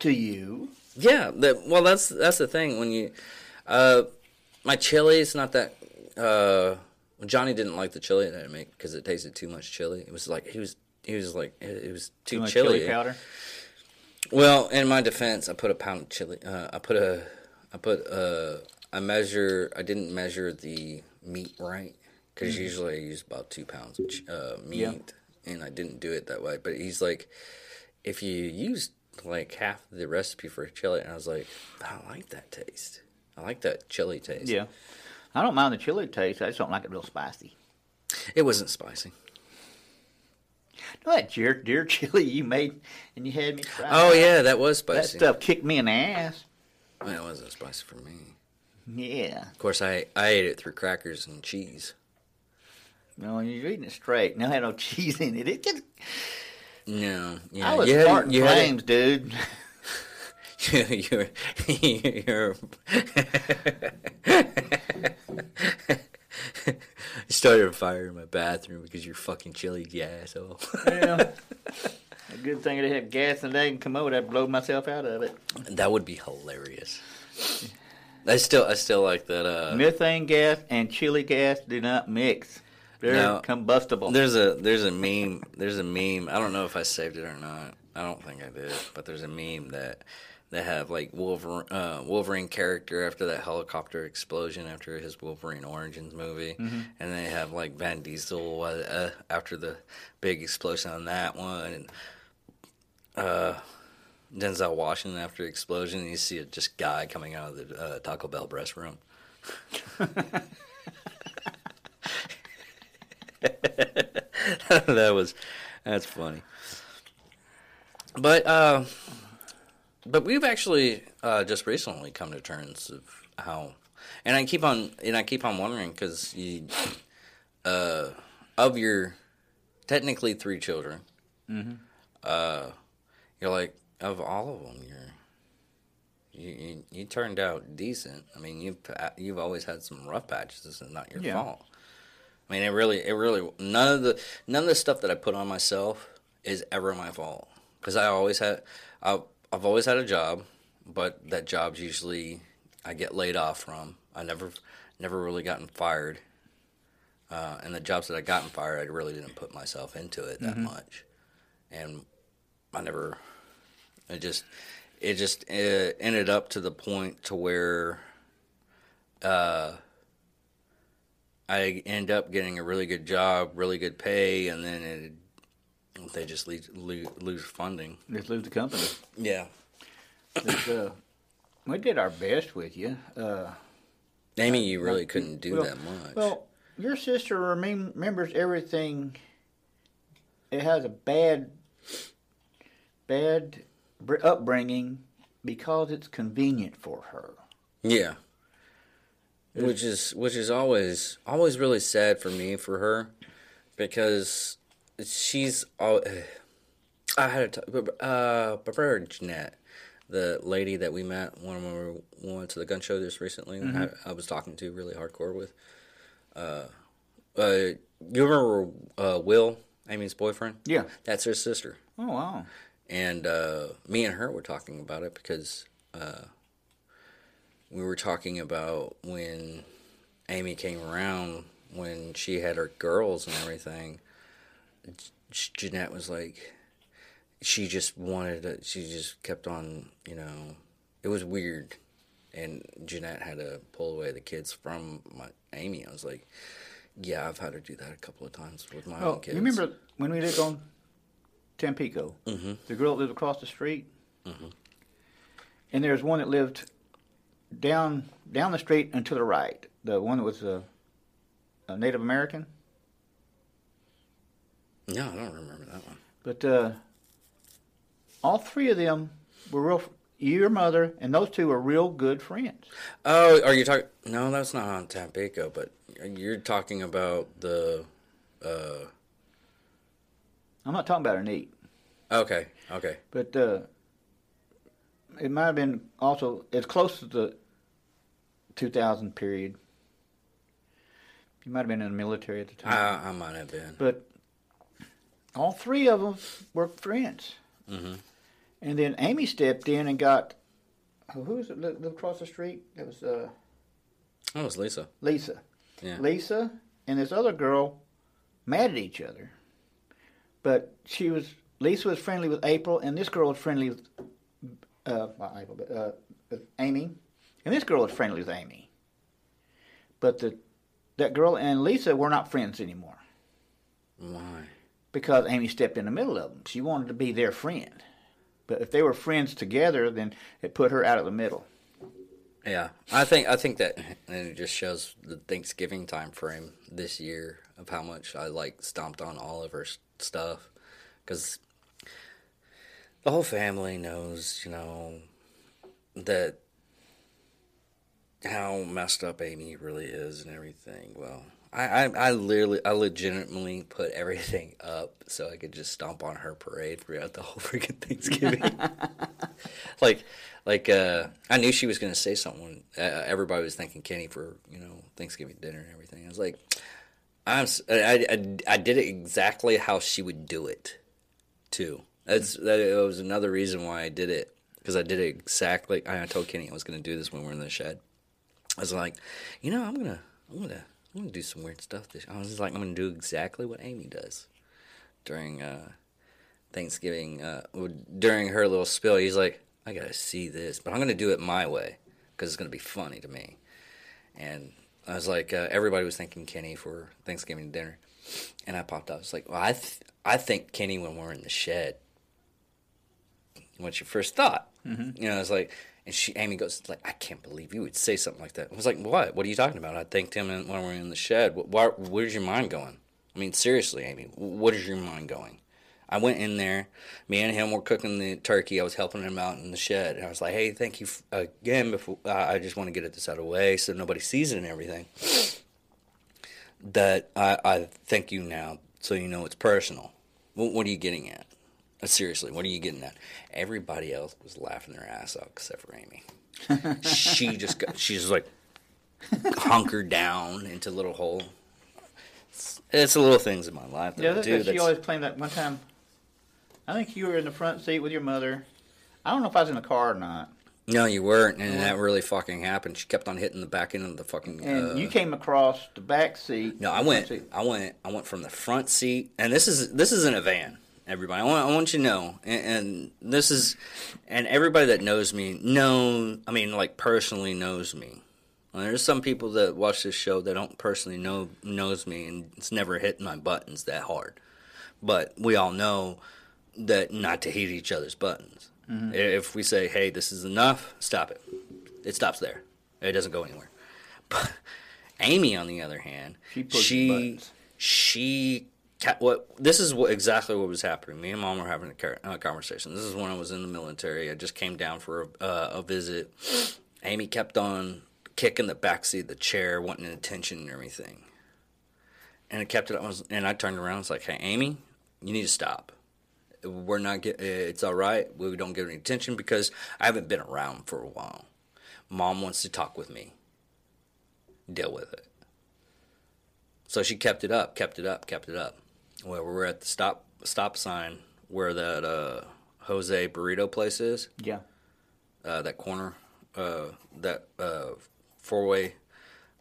to you. Yeah, the, well, that's that's the thing when you, uh, my chili is not that. Uh, Johnny didn't like the chili that I make because it tasted too much chili. It was like he was he was like it, was too, Too much chilly. chili powder. Well, in my defense, I put a pound of chili. Uh, I put a, I put a, I measure. I didn't measure the meat right because usually I use about two pounds of ch- uh, meat, Yeah. and I didn't do it that way. But he's like, if you use like half the recipe for chili, and I was like, I like that taste. I like that chili taste. Yeah. I don't mind the chili taste. I just don't like it real spicy. it wasn't spicy. You know that deer, deer chili you made and you had me try? Oh yeah, that was spicy. That stuff kicked me in the ass. It wasn't spicy for me. Yeah. Of course, I I ate it through crackers and cheese. No, you're eating it straight. No, it had no cheese in it. It just, No, yeah, I was you had you had it- flames, dude. you're, you're, you started a fire in my bathroom because you're fucking chilly, you asshole. yeah. A good thing I had gas in the day and come over. I'd blow myself out of it. that would be hilarious. I still, I still like that. Uh, Methane gas and chili gas do not mix. They're No. combustible. there's a, there's a meme. There's a meme. I don't know if I saved it or not. I don't think I did, but there's a meme that they have like Wolverine, uh, Wolverine character after that helicopter explosion after his Wolverine Origins movie, and they have like Vin Diesel uh, after the big explosion on that one, and uh, Denzel Washington after the explosion. And you see a just guy coming out of the uh, Taco Bell restroom. that was that's funny. But uh, but we've actually uh, just recently come to terms of how, and I keep on and I keep on wondering because you, uh, of your technically three children, uh, you're like of all of them, you're. You, you, you turned out decent. I mean, you've you've always had some rough patches. This is not your Yeah. fault. I mean, it really, it really, none of the, none of the stuff that I put on myself is ever my fault. Because I always had, I've, I've always had a job, but that job's usually I get laid off from. I never, never really gotten fired. Uh, and the jobs that I gotten fired, I really didn't put myself into it that much, and I never, it just, it just uh, ended up to the point to where. Uh, I end up getting a really good job, really good pay, and then it, they just lose, lose, lose funding. Just lose the company. Yeah. Uh, we did our best with you. Uh, Amy, you really couldn't do well- that much. well, your sister remembers everything. It has a bad, bad upbringing because it's convenient for her. yeah. Which is which is always always really sad for me for her because she's all. I had talk. Uh, prefer Jeanette, the lady that we met when we went to the gun show just recently. I, I was talking to really hardcore with. Uh, uh, you remember uh, Will, Amy's boyfriend? Yeah. That's her sister. Oh wow. And uh, me and her were talking about it because uh, we were talking about when Amy came around, when she had her girls and everything. Jeanette was like, she just wanted to, she just kept on, you know, it was weird. And Jeanette had to pull away the kids from my Amy. I was like, yeah, I've had to do that a couple of times with my Oh, own kids. you remember when we lived on Tampico? Mm-hmm. The girl that lived across the street. Mm-hmm. And there's one that lived down down the street and to the right. The one that was a, a Native American. No, I don't remember that one. But uh, all three of them were real. Your mother and those two were real good friends. Oh, are you talking? No, that's not on Tampico, but you're talking about the. Uh, I'm not talking about her neat, okay, okay. but uh, it might have been also as close to the 2000 period. You might have been in the military at the time. I, I might have been. But all three of them were friends. Mhm. And then Amy stepped in and got who was it? Lived across the street. It was uh, That was Lisa. Lisa. Yeah. Lisa and this other girl mad at each other. But she was Lisa was friendly with April, and this girl was friendly with uh, not April, but uh, with Amy, and this girl was friendly with Amy. But the that girl and Lisa were not friends anymore Why? Because Amy stepped in the middle of them. She wanted to be their friend. But if they were friends together, then it put her out of the middle. Yeah, I think I think that and it just shows the Thanksgiving time frame this year of how much I like stomped on all of her stuff because the whole family knows, you know, that how messed up Amy really is and everything. Well, I, I, I literally, I legitimately put everything up so I could just stomp on her parade throughout the whole freaking Thanksgiving. like, like, uh, I knew she was gonna say something. Uh, everybody was thanking Kenny for you know Thanksgiving dinner and everything. I was like, I'm, I, I, I did it exactly how she would do it, too. That's that was another reason why I did it because I did it exactly. I told Kenny I was gonna do this when we were in the shed. I was like, you know, I'm gonna, I'm gonna, I'm gonna do some weird stuff. This, I was just like, I'm gonna do exactly what Amy does during uh, Thanksgiving. Uh, during her little spill, he's like, I gotta see this, but I'm gonna do it my way because it's gonna be funny to me. And I was like, uh, everybody was thanking Kenny for Thanksgiving dinner, and I popped up. I was like, well, I, th- I think Kenny when we're in the shed. What's your first thought? Mm-hmm. You know, it's like, and she, Amy goes, like, I can't believe you would say something like that. I was like, what? What are you talking about? I thanked him when we were in the shed. Wh- Why, where's your mind going? I mean, seriously, Amy, what is your mind going? I went in there. Me and him were cooking the turkey. I was helping him out in the shed. And I was like, hey, thank you again. Before uh, I just want to get this out of the way so nobody sees it and everything. That I, I thank you now so you know it's personal. What, what are you getting at? Seriously, what are you getting at? Everybody else was laughing their ass off except for Amy. she just got, she's just like hunkered down into a little hole. It's, it's the little things in my life that Yeah, that's do. she that's- always claimed that one time. I think you were in the front seat with your mother. I don't know if I was in the car or not. No, you weren't, and that really fucking happened. She kept on hitting the back end of the fucking. And uh, you came across the back seat. No, I went. I went. I went from the front seat, and this is this is in a van. Everybody, I want, I want you to know, and, and this is, and everybody that knows me know. I mean, like personally knows me. Well, there's some people that watch this show that don't personally know knows me, and it's never hit my buttons that hard. But we all know that not to hit each other's buttons. Mm-hmm. If we say, "Hey, this is enough," stop it. It stops there. It doesn't go anywhere. But Amy, on the other hand, She she buttons. she ca- what this is what exactly what was happening. Me and mom were having a conversation. This is when I was in the military. I just came down for a, uh, a visit. Amy kept on kicking the back seat of the chair, wanting attention and everything. and I kept it. I was, and I turned around. It's like, hey, Amy, you need to stop. We're not get. It's all right. We don't get any attention because I haven't been around for a while. Mom wants to talk with me. Deal with it. So she kept it up, kept it up, kept it up. Well, we were at the stop stop sign where that uh, Jose burrito place is. Yeah. Uh, that corner, uh, that uh, four way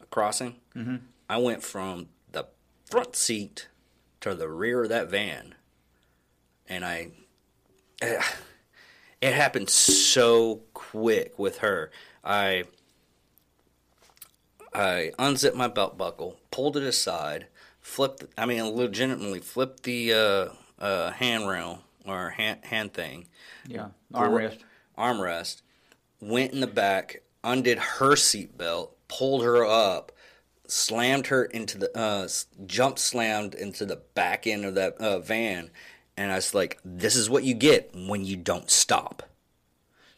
crossing. Mm-hmm. I went from the front seat to the rear of that van, and I. It happened so quick with her. I I unzipped my belt buckle, pulled it aside, flipped. I mean, legitimately flipped the uh, uh, handrail or hand, hand thing. Yeah. Armrest. Armrest. Went in the back, undid her seatbelt, pulled her up, slammed her into the uh, jump slammed into the back end of that uh, van, and I was like, "This is what you get when you don't stop.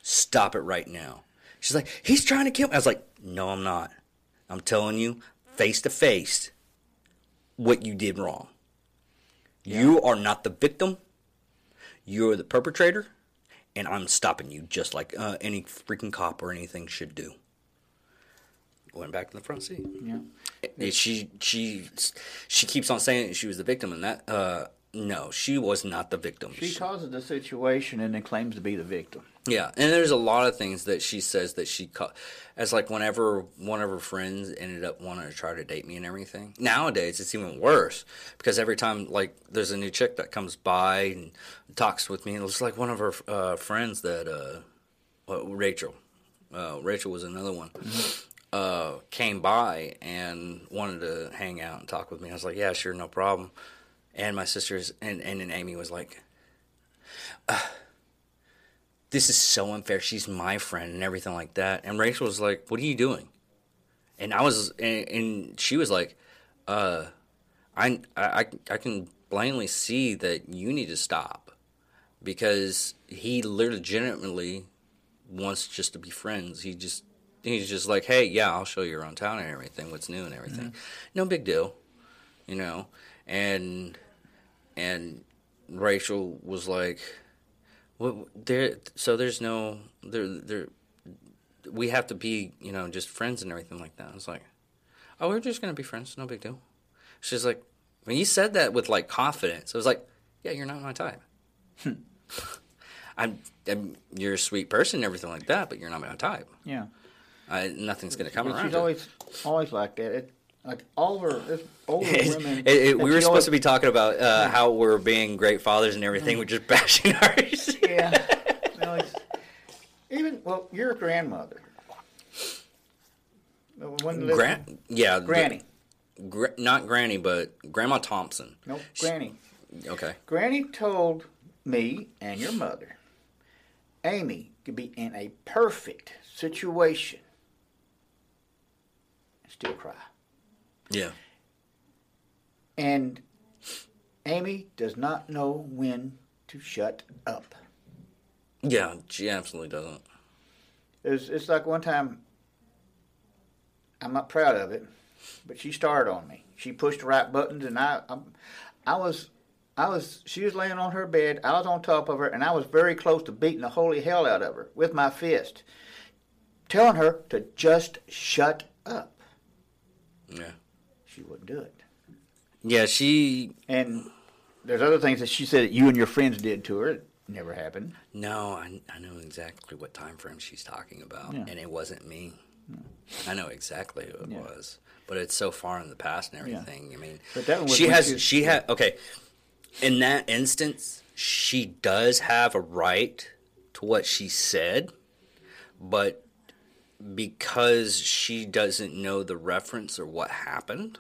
Stop it right now." She's like, "He's trying to kill me." I was like, "No, I'm not. I'm telling you, face to face, what you did wrong. You are not the victim. You're the perpetrator, and I'm stopping you just like uh, any freaking cop or anything should do." Went back to the front seat. Yeah. And she she she keeps on saying she was the victim, and that uh, no, she was not the victim. She causes the situation and then claims to be the victim. Yeah, and there's a lot of things that she says that she caught as like whenever one of her friends ended up wanting to try to date me and everything. Nowadays, it's even worse because every time like there's a new chick that comes by and talks with me, and it's like one of her uh, friends that uh, well, Rachel. Uh, Rachel was another one. Uh, came by and wanted to hang out and talk with me. I was like, yeah, sure, no problem. And my sisters and and, and Amy was like, this is so unfair. She's my friend and everything like that. And Rachel was like, "What are you doing?" And I was, and, and she was like, "Uh, I, I, I can plainly see that you need to stop because he legitimately wants just to be friends. He just, he's just like, hey, yeah, I'll show you around town and everything, what's new and everything. No big deal, you know. And and Rachel was like." Well, there. So there's no there. There. We have to be, you know, just friends and everything like that. I was like, oh, we're just gonna be friends. No big deal. She's like, when you said that with like confidence, I was like, yeah, you're not my type. Hmm. I'm, I'm, you're a sweet person and everything like that, but you're not my type. Yeah. I, nothing's gonna come And around. she's always always like that. It, like all of her older women. it- it- we were supposed always- to be talking about uh, how we're being great fathers and everything. We're just bashing ours. Yeah. No, even well, your grandmother. The one that lived- Gran- yeah, the- Granny. Gra- not Granny, but Grandma Thompson. Nope, Granny. Okay. Granny told me and your mother, Amy could be in a perfect situation and still cry. Yeah. And Amy does not know when to shut up. Yeah, she absolutely doesn't. It's, it's like one time, I'm not proud of it, but she started on me. She pushed the right buttons, and I, I, I was, I was. She was laying on her bed. I was on top of her, and I was very close to beating the holy hell out of her with my fist, telling her to just shut up. Yeah. She wouldn't do it. Yeah, she. And there's other things that she said that you and your friends did to her. It never happened. No, I, I know exactly what time frame she's talking about, Yeah. and it wasn't me. I know exactly who it Yeah. was, but it's so far in the past and Yeah. everything. I mean, But that she has. she was- she had. Okay, in that instance, she does have a right to what she said, but because she doesn't know the reference or what happened,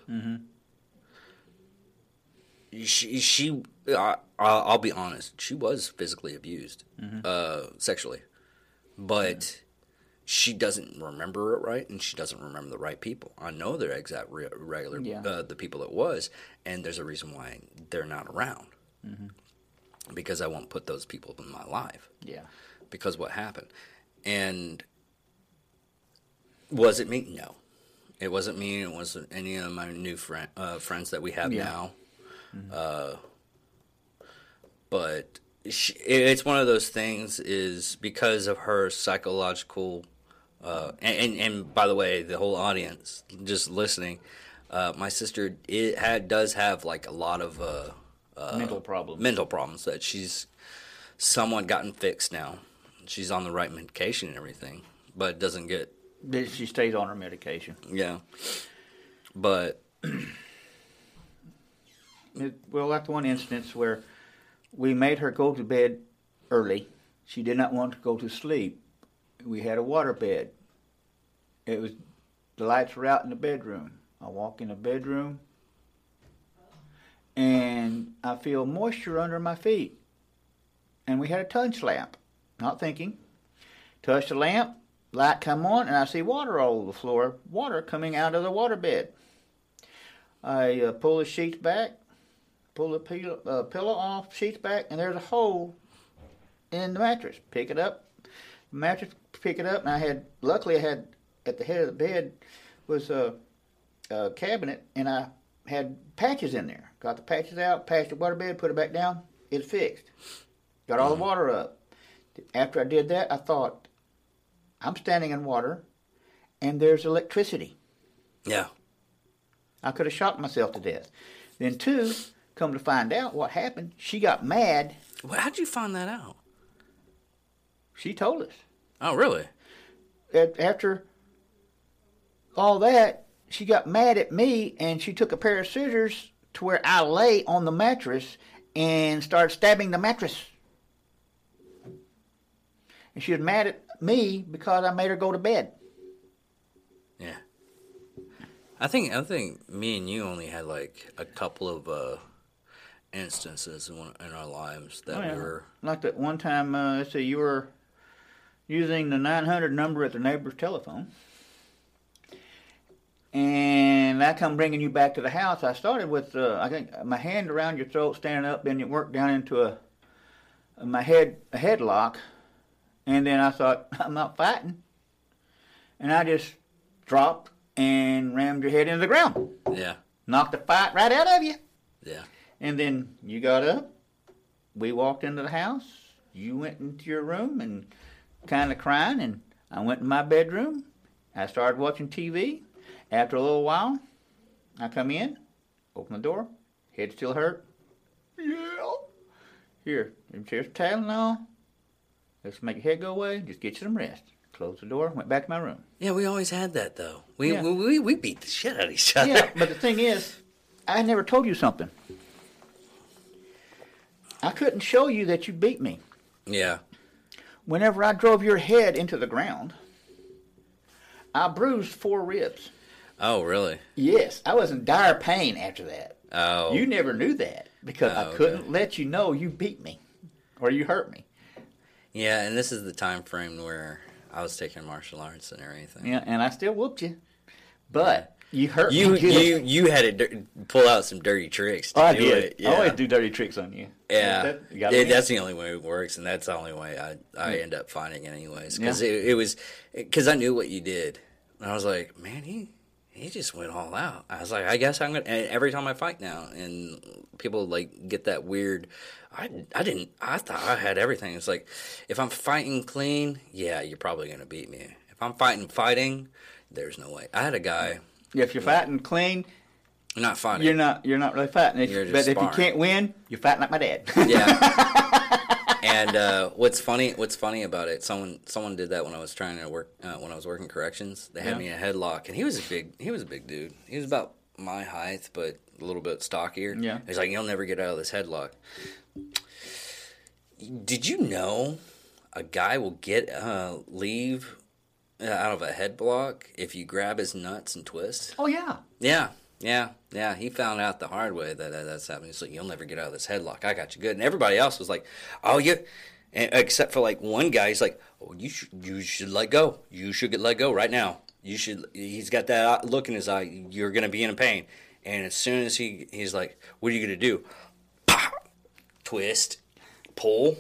she she I, I'll I'll be honest, she was physically abused, uh, sexually, but she doesn't remember it right, and she doesn't remember the right people. I know their exact re- regular Yeah. uh, the people it was, and there's a reason why they're not around. Because I won't put those people in my life Yeah. because what happened. And was it me? No. It wasn't me. It wasn't any of my new friend, uh, friends that we have Yeah. now. Uh, but she, it's one of those things. Is because of her psychological. Uh, and, and and by the way, the whole audience just listening, uh, my sister it had does have like a lot of uh, Mental problems. mental problems that she's somewhat gotten fixed now. She's on the right medication and everything, but doesn't get That she stays on her medication. yeah. But It, well, that's one instance where we made her go to bed early. She did not want to go to sleep. We had a water bed. It was the lights were out in the bedroom. I walk in the bedroom and I feel moisture under my feet. And we had a touch lamp. Not thinking. Touch the lamp, light come on, and I see water all over the floor. Water coming out of the water bed. I uh, pull the sheets back, pull the pillow, uh, pillow off, sheets back, and there's a hole in the mattress. Pick it up, mattress, pick it up, and I had, luckily I had, at the head of the bed was a, a cabinet, and I had patches in there. Got the patches out, patched the water bed, put it back down, it's fixed. Got all the water up. After I did that, I thought, I'm standing in water, and there's electricity. yeah, I could have shocked myself to death. Then two, come to find out what happened, she got mad. well, how'd you find that out? She told us. Oh, really? That After all that, she got mad at me and she took a pair of scissors to where I lay on the mattress and started stabbing the mattress. And she was mad at me because I made her go to bed. Yeah. I think I think me and you only had like a couple of uh, instances in, in our lives that Oh, yeah. we were. Like that one time, uh, let's see, you were using the 900 number at the neighbor's telephone. And I come bringing you back to the house. I started with, uh, I think, my hand around your throat, standing up, then you worked down into a, my head, a headlock. And then I thought, I'm not fighting. And I just dropped and rammed your head into the ground. Yeah, Knocked the fight right out of you. yeah, And then you got up. We walked into the house. You went into your room and kind of crying. And I went in my bedroom. I started watching TV. After a little while, I come in, open the door. Head still hurt. Yeah. Here, here's Tylenol. Let's make your head go away. Just get you some rest. Closed the door. Went back to my room. yeah. We always had that though. We Yeah. we, we we beat the shit out of each other. Yeah, but the thing is, I never told you something. I couldn't show you that you beat me. yeah. Whenever I drove your head into the ground, I bruised four ribs. Oh, really? Yes, I was in dire pain after that. Oh, You never knew that because Oh, I couldn't let you know you beat me or you hurt me. Yeah. And this is the time frame where I was taking martial arts and everything. Yeah, and I still whooped you, but you hurt You me. good. you you had to pull out some dirty tricks. Oh, I did. It. I Yeah. always do dirty tricks on you. Yeah, That- you Yeah, that's the only way it works, and that's the only way I I hmm. end up finding anyways. Because Yeah. it, it was because I knew what you did, and I was like, man, he he just went all out. I was like, I guess I'm gonna. And every time I fight now, and people like get that weird. I I didn't. I thought I had everything. It's like if I'm fighting clean, yeah, you're probably gonna beat me. If I'm fighting fighting, there's no way. I had a guy if you're fighting clean, you're not fighting. you're not you're not really fighting. If- but if you can't win, you're fighting like my dad. Yeah. and uh, what's funny? What's funny about it? Someone someone did that when I was trying to work uh, when I was working corrections. They had Yeah. me in a headlock, and he was a big he was a big dude. He was about my height, but a little bit stockier. Yeah. He's like, you'll never get out of this headlock. Did you know a guy will get uh, leave uh, out of a head block if you grab his nuts and twist? oh yeah. Yeah, yeah, yeah. He found out the hard way that, that that's happening. He's like, "You'll never get out of this headlock. I got you good." And everybody else was like, "Oh, you," and, except for like one guy. He's like, "Oh, you should you should let go. You should get let go right now. You should." He's got that look in his eye. You're gonna be in pain. And as soon as he he's like, "What are you gonna do?" Twist, pull.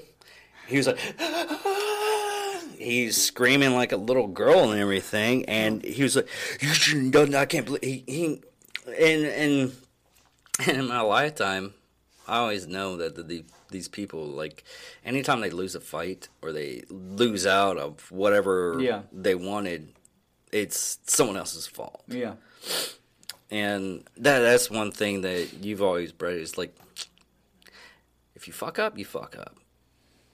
He was like, he's screaming like a little girl and everything, and he was like, "You shouldn't done that. I can't believe he, he and and and in my lifetime, I always know that the, the these people like anytime they lose a fight or they lose out of whatever Yeah. they wanted, it's someone else's fault. Yeah. And that that's one thing that you've always bred is like if you fuck up, you fuck up.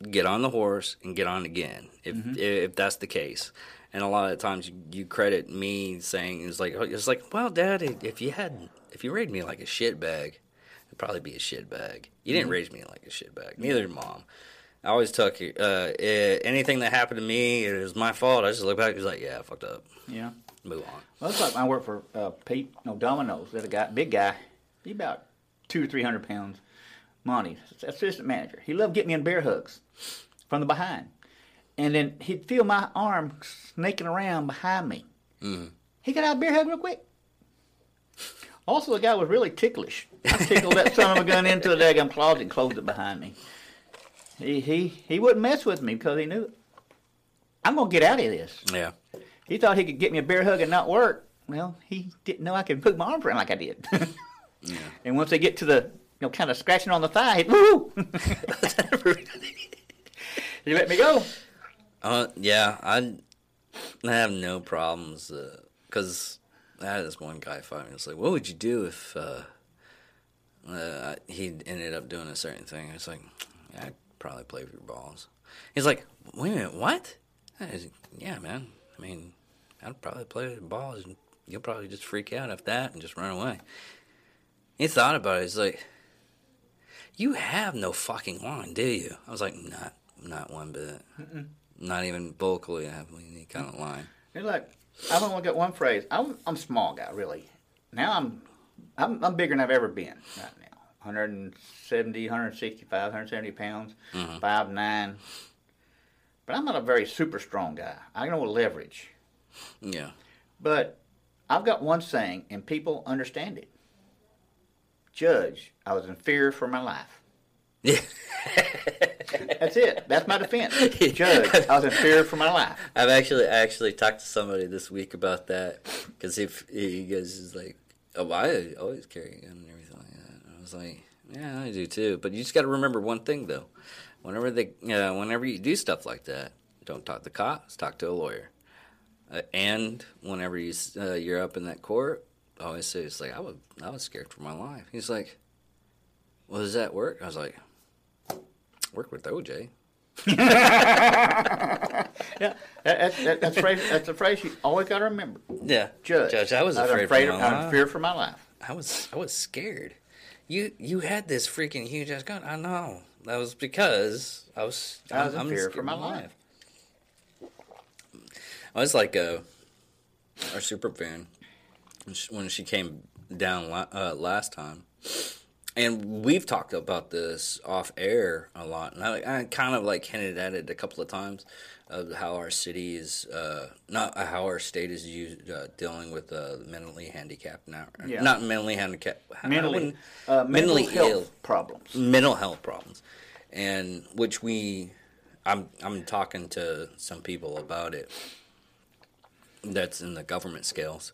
Get on the horse and get on again. If if that's the case. And a lot of times you, you credit me saying it's like it's like, well, Dad, if you had if you raised me like a shit bag, it'd probably be a shit bag. You didn't raise me like a shit bag. Neither did mom. I always took uh, eh, anything that happened to me. It was my fault. I just look back and was like, yeah, I fucked up. Yeah. Move on. Well, it's like I work for uh, Pete, no Domino's. There's a guy, big guy. He about two or three hundred pounds. Monty, assistant manager. He loved getting me in bear hugs from the behind, and then he'd feel my arm snaking around behind me. Mm-hmm. He got out of bear hug real quick. Also, the guy was really ticklish. I tickled that son of a gun into the daggum closet and closed it behind me. He he he wouldn't mess with me because he knew I'm gonna get out of this. Yeah. He thought he could get me a bear hug and not work. Well, he didn't know I could put my arm around like I did. yeah. And once they get to the, you know, kind of scratching on the thigh, woo! he let me go. Uh, yeah, I, I have no problems because I had this one guy fight me. It's like, what would you do if uh, uh, he ended up doing a certain thing? It's like, yeah, I'd probably play with your balls. He's like, wait a minute, what? I was like, yeah, man. I mean, I'd probably play with your balls, and you'll probably just freak out after that and just run away. He thought about it. He's like, you have no fucking line, do you? I was like, not, not one bit. Not even vocally I have any kind of line. It's like, I've only got one phrase. I'm, I'm a small guy, really. Now I'm, I'm, I'm bigger than I've ever been right now. 170, 165, 170 pounds, mm-hmm. five nine. But I'm not a very super strong guy. I know leverage. Yeah. But I've got one saying, and people understand it. Judge, I was in fear for my life. Yeah. That's it. That's my defense. Judge, I was in fear for my life. I've actually I actually talked to somebody this week about that because if he goes is like, oh, I always carry a gun and everything like that. And I was like, yeah, I do too. But you just got to remember one thing though. Whenever they, uh, whenever you do stuff like that, don't talk to cops. Talk to a lawyer. Uh, and whenever you uh, you're up in that court, Oh, always say it's like I was I was scared for my life. He's like, well, does that work? I was like, work with OJ. Yeah, that, that, that, that's, phrase, that's a phrase you always got to remember. Yeah, Judge, Judge, I was I afraid, afraid for of, my in life. fear for my life. I was I was scared. You you had this freaking huge ass gun. I know. That was because I was I was in I'm fear for of my life. I was like a our super fan when she, came down uh, last time, and we've talked about this off air a lot, and I, I kind of like hinted at it a couple of times of how our city is uh, not uh, how our state is used, uh, dealing with uh, mentally handicapped now, Yeah. not mentally handicapped, Mentally, uh, mentally mental health ill problems. mental health problems, and which we, I'm I'm talking to some people about it. That's in the government scales.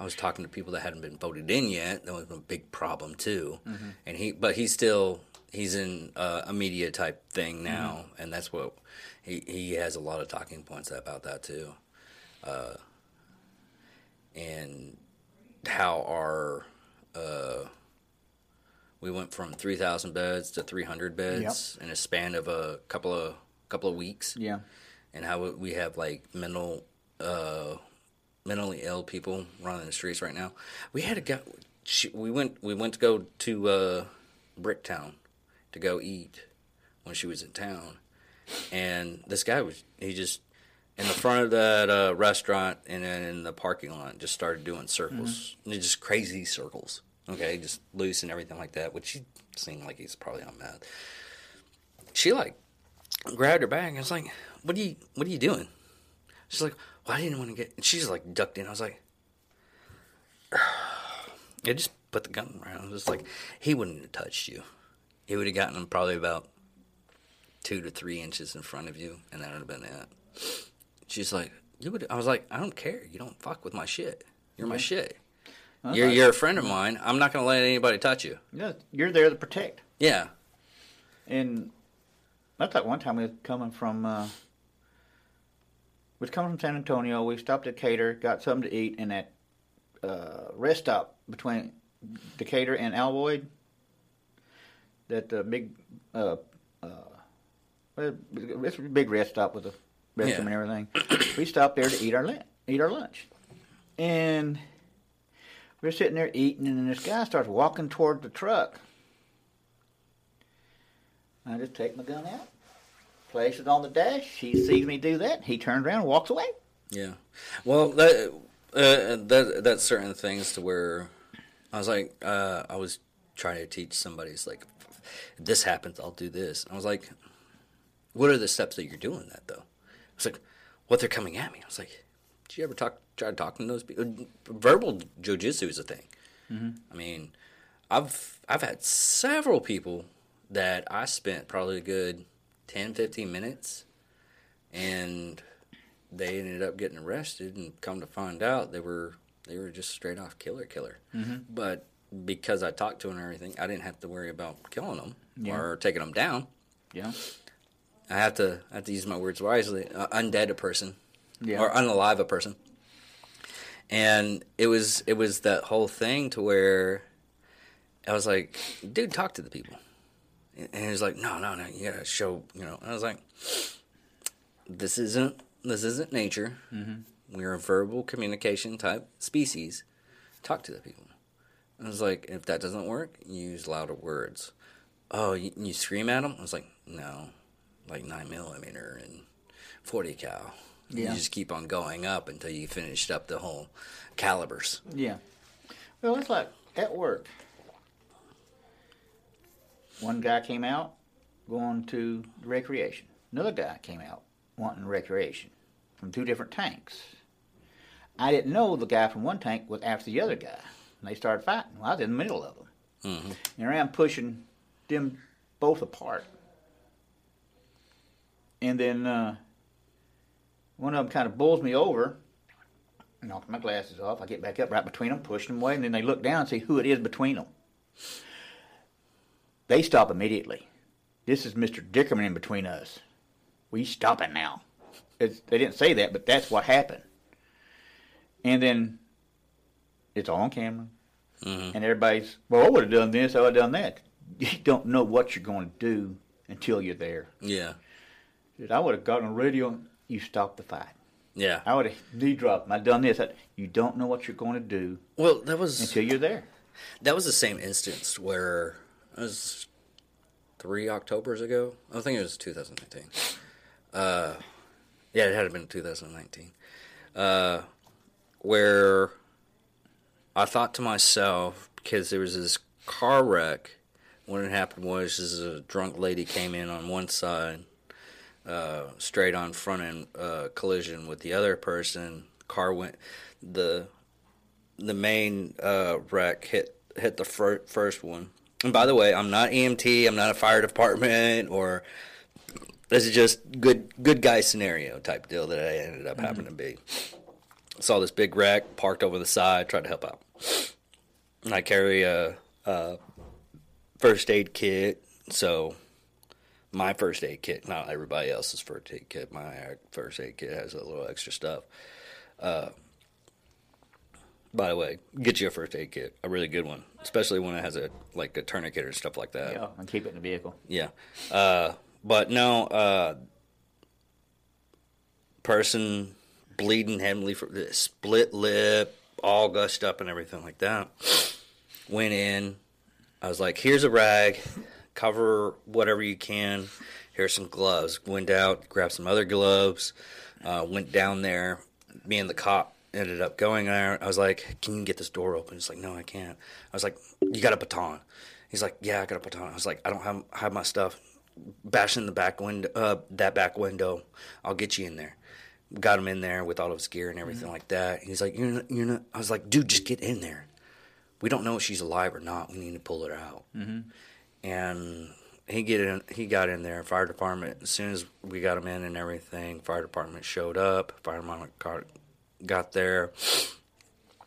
I was talking to people that hadn't been voted in yet. That was a big problem too, and he, but he's still he's in uh, a media type thing now, and that's what he he has a lot of talking points about that too, uh, and how our uh, we went from 3,000 beds to 300 beds in a span of a couple of couple of weeks, Yeah. and how we have like mental, uh, mentally ill people running the streets right now. We had a go. She, we went. We went to go to uh, Bricktown to go eat when she was in town, and this guy was. He just in the front of that uh, restaurant and then in the parking lot just started doing circles, just crazy circles. Okay, just loose and everything like that. Which he seemed like he's probably on meth. She like grabbed her bag and was like, "What are you? What are you doing?" She's like, "Well, I didn't want to get." And she's like ducked in. I was like, "Yeah, just put the gun around." It was like he wouldn't have touched you. He would have gotten him probably about two to three inches in front of you, and that would have been it. She's like, you would. I was like, I don't care. You don't fuck with my shit. You're my shit. You're you're a friend of mine. I'm not gonna let anybody touch you. Yeah, you're there to protect. Yeah. And that's like one time we was coming from uh, was coming from San Antonio. We stopped at Decatur, got something to eat, and that uh, rest stop between Decatur and Alvord. That uh, big, uh, uh, it's a big rest stop with a restroom Yeah. and everything. we stopped there to eat our lunch. Eat our lunch, and we we're sitting there eating, and then this guy starts walking toward the truck. I just take my gun out, place it on the dash. He sees me do that. He turns around and walks away. Yeah. Well, that uh, that that's certain things to where I was like, uh, I was trying to teach somebody. It's like, if this happens, I'll do this. I was like, what are the steps that you're doing that though? It's like, what they're coming at me. I was like, did you ever talk try talking to those people? Verbal jujitsu is a thing. I mean, I've I've had several people that I spent probably a good 10, 15 minutes, and they ended up getting arrested and come to find out they were they were just straight off killer killer but because i talked to them and everything i didn't have to worry about killing them Yeah. or taking them down Yeah. i have to I have to use my words wisely uh, undead a person Yeah. or unalive a person and it was it was that whole thing to where i was like dude talk to the people and he was like no no no you gotta show you know i was like this isn't this isn't nature. Mm-hmm. We're a verbal communication type species. Talk to the people. I was like, if that doesn't work, use louder words. Oh, you, you scream at them? I was like, no, like nine millimeter and forty cal. Yeah. You just keep on going up until you finished up the whole calibers. Yeah. Well, it's like at work. One guy came out going to recreation. Another guy came out wanting recreation from two different tanks. I didn't know the guy from one tank was after the other guy. And they started fighting. Well, I was in the middle of them. Mm-hmm. And around pushing them both apart. And then uh, one of them kind of bulls me over, knocks my glasses off. I get back up right between them, push them away, and then they look down and see who it is between them. They stop immediately. This is Mr. Dickerman in between us. We stopping now. It's, they didn't say that, but that's what happened. And then it's all on camera. Mhm. And everybody's, well, I would have done this, I would have done that. You don't know what you're going to do until you're there. Yeah, I would have gotten on radio, you stop the fight. yeah. I would have knee dropped. I'd done this. I, you don't know what you're going to do Well, that was until you're there. That was the same instance where was three Octobers ago. I think it was 2019. Uh, yeah, it had been 2019. Uh, where I thought to myself because there was this car wreck. What had happened was is a drunk lady came in on one side, uh, straight on front end uh, collision with the other person. Car went the the main uh, wreck hit hit the fir- first one. And by the way, I'm not EMT. I'm not a fire department, or this is just good good guy scenario type deal that I ended up having to be. Saw this big wreck parked over the side, tried to help out. And I carry a, a first aid kit, so my first aid kit, not everybody else's first aid kit. My first aid kit has a little extra stuff. Uh, By the way, get you a first aid kit, a really good one, especially when it has a like a tourniquet or stuff like that. Yeah, and keep it in the vehicle. Yeah. Uh, but no, uh, person bleeding heavily for the split lip, all gushed up and everything like that. Went in. I was like, here's a rag, cover whatever you can. Here's some gloves. Went out, grabbed some other gloves, uh, went down there. Me and the cop ended up going there. I was like, can you get this door open? He's like, no, I can't. I was like, you got a baton. He's like, yeah, I got a baton. I was like, I don't have, have my stuff. Bash in the back window, uh, that back window. I'll get you in there. Got him in there with all of his gear and everything like that. He's like, you're not, you're not. I was like, dude, just get in there. We don't know if she's alive or not. We need to pull her out. And he get in. He got in there. Fire department. As soon as we got him in and everything, fire department showed up. Fire department got there.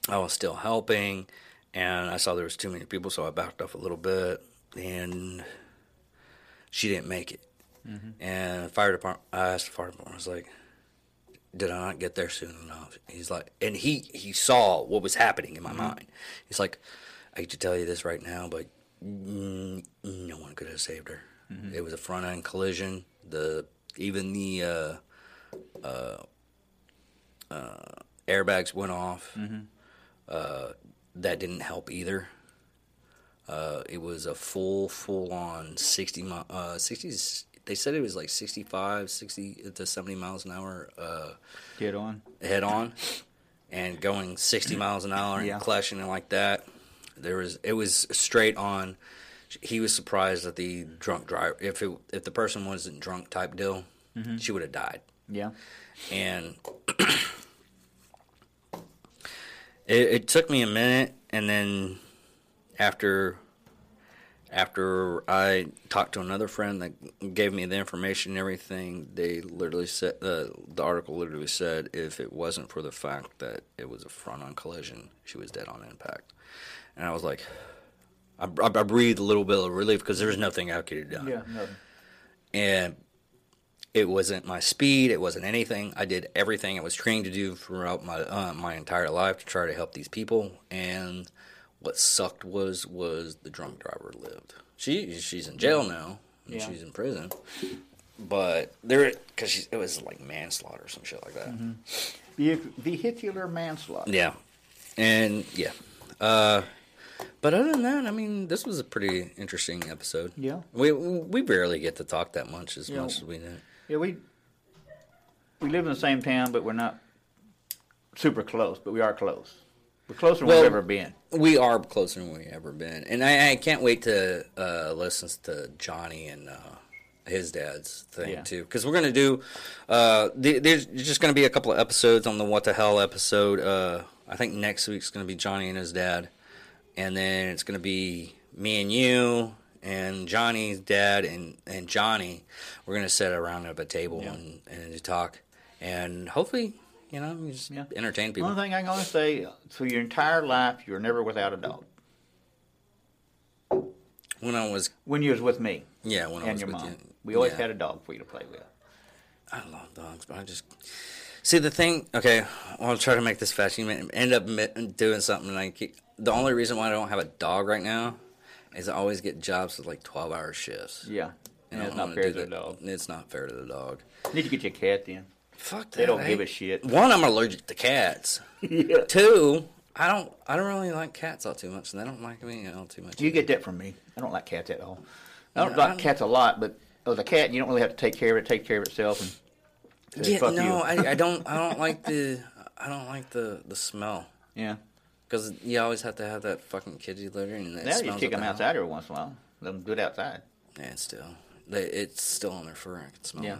I was still helping, and I saw there was too many people, so I backed off a little bit, and she didn't make it. And fire department. I asked the fire department. I was like, "Did I not get there soon enough?" He's like, and he he saw what was happening in my mind. He's like, "I hate to tell you this right now, but mm, no one could have saved her. It was a front end collision. The even the uh, uh, uh, airbags went off. Uh, that didn't help either. Uh, it was a full, full on 60 mi- uh, 60s. They said it was like 65, 60 to 70 miles an hour uh, Get on. head on and going 60 miles an hour and Yeah. clashing and like that. There was it was straight on. He was surprised that the drunk driver, if it, if the person wasn't drunk type deal, she would have died. Yeah. And it, it took me a minute, and then after after I talked to another friend that gave me the information and everything, they literally said uh, the article literally said if it wasn't for the fact that it was a front-on collision, she was dead on impact. And I was like, I, I breathed a little bit of relief because there was nothing I could have done Yeah. No. and it wasn't my speed. It wasn't anything. I did everything I was trained to do throughout my uh, my entire life to try to help these people. And what sucked was was the drunk driver lived. She she's in jail now. And Yeah. She's in prison. But there, because it was like manslaughter or some shit like that. Vehic- Vehicular manslaughter. Yeah, and yeah. Uh, but other than that, I mean, this was a pretty interesting episode. Yeah. we we barely get to talk that much as Yeah. much as we did. Yeah, we we live in the same town, but we're not super close. But we are close. We're closer than Well- we've ever been. We are closer than we've ever been, and I, I can't wait to uh, listen to Johnny and uh, his dad's thing Yeah. too, because we're gonna do. Uh, th- there's just gonna be a couple of episodes on the What the Hell episode. Uh, I think next week's gonna be Johnny and his dad, and then it's gonna be me and you and Johnny's dad and and Johnny. We're gonna sit around at a table Yeah. and and talk, and hopefully, you know, just Yeah. entertain people. only thing I'm going to say: through your entire life, you're never without a dog. When I was When you was with me yeah, when I and was your with mom, you, we always yeah. had a dog for you to play with. I love dogs, but I just see the thing. Okay, I'll try to make this fast. You may end up doing something, and I keep, the only reason why I don't have a dog right now is I always get jobs with like twelve hour shifts. Yeah, And it's don't fair to the dog. It's not fair to the dog. You need to get your cat then. Fuck that. They don't I give a shit. One, I'm allergic to cats. yeah. Two, I don't. I don't really like cats all too much, and they don't like me all too much. You either. get that from me. I don't like cats at all. I don't like I'm- cats a lot, but oh, with a cat, you don't really have to take care of it. Take care of itself. And uh, Yeah, fuck no, you. I, I don't. I don't like the. I don't like the the smell. yeah. Because you always have to have that fucking kitty litter, and that Now you kick them the outside every once in a while. Let them good outside. Yeah, still, they, it's still on their fur. I can smell Yeah.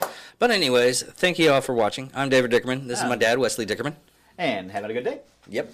it. But anyways, thank you all for watching. I'm David Dickerman. This is Ah. my dad, Wesley Dickerman. And have a good day. Yep.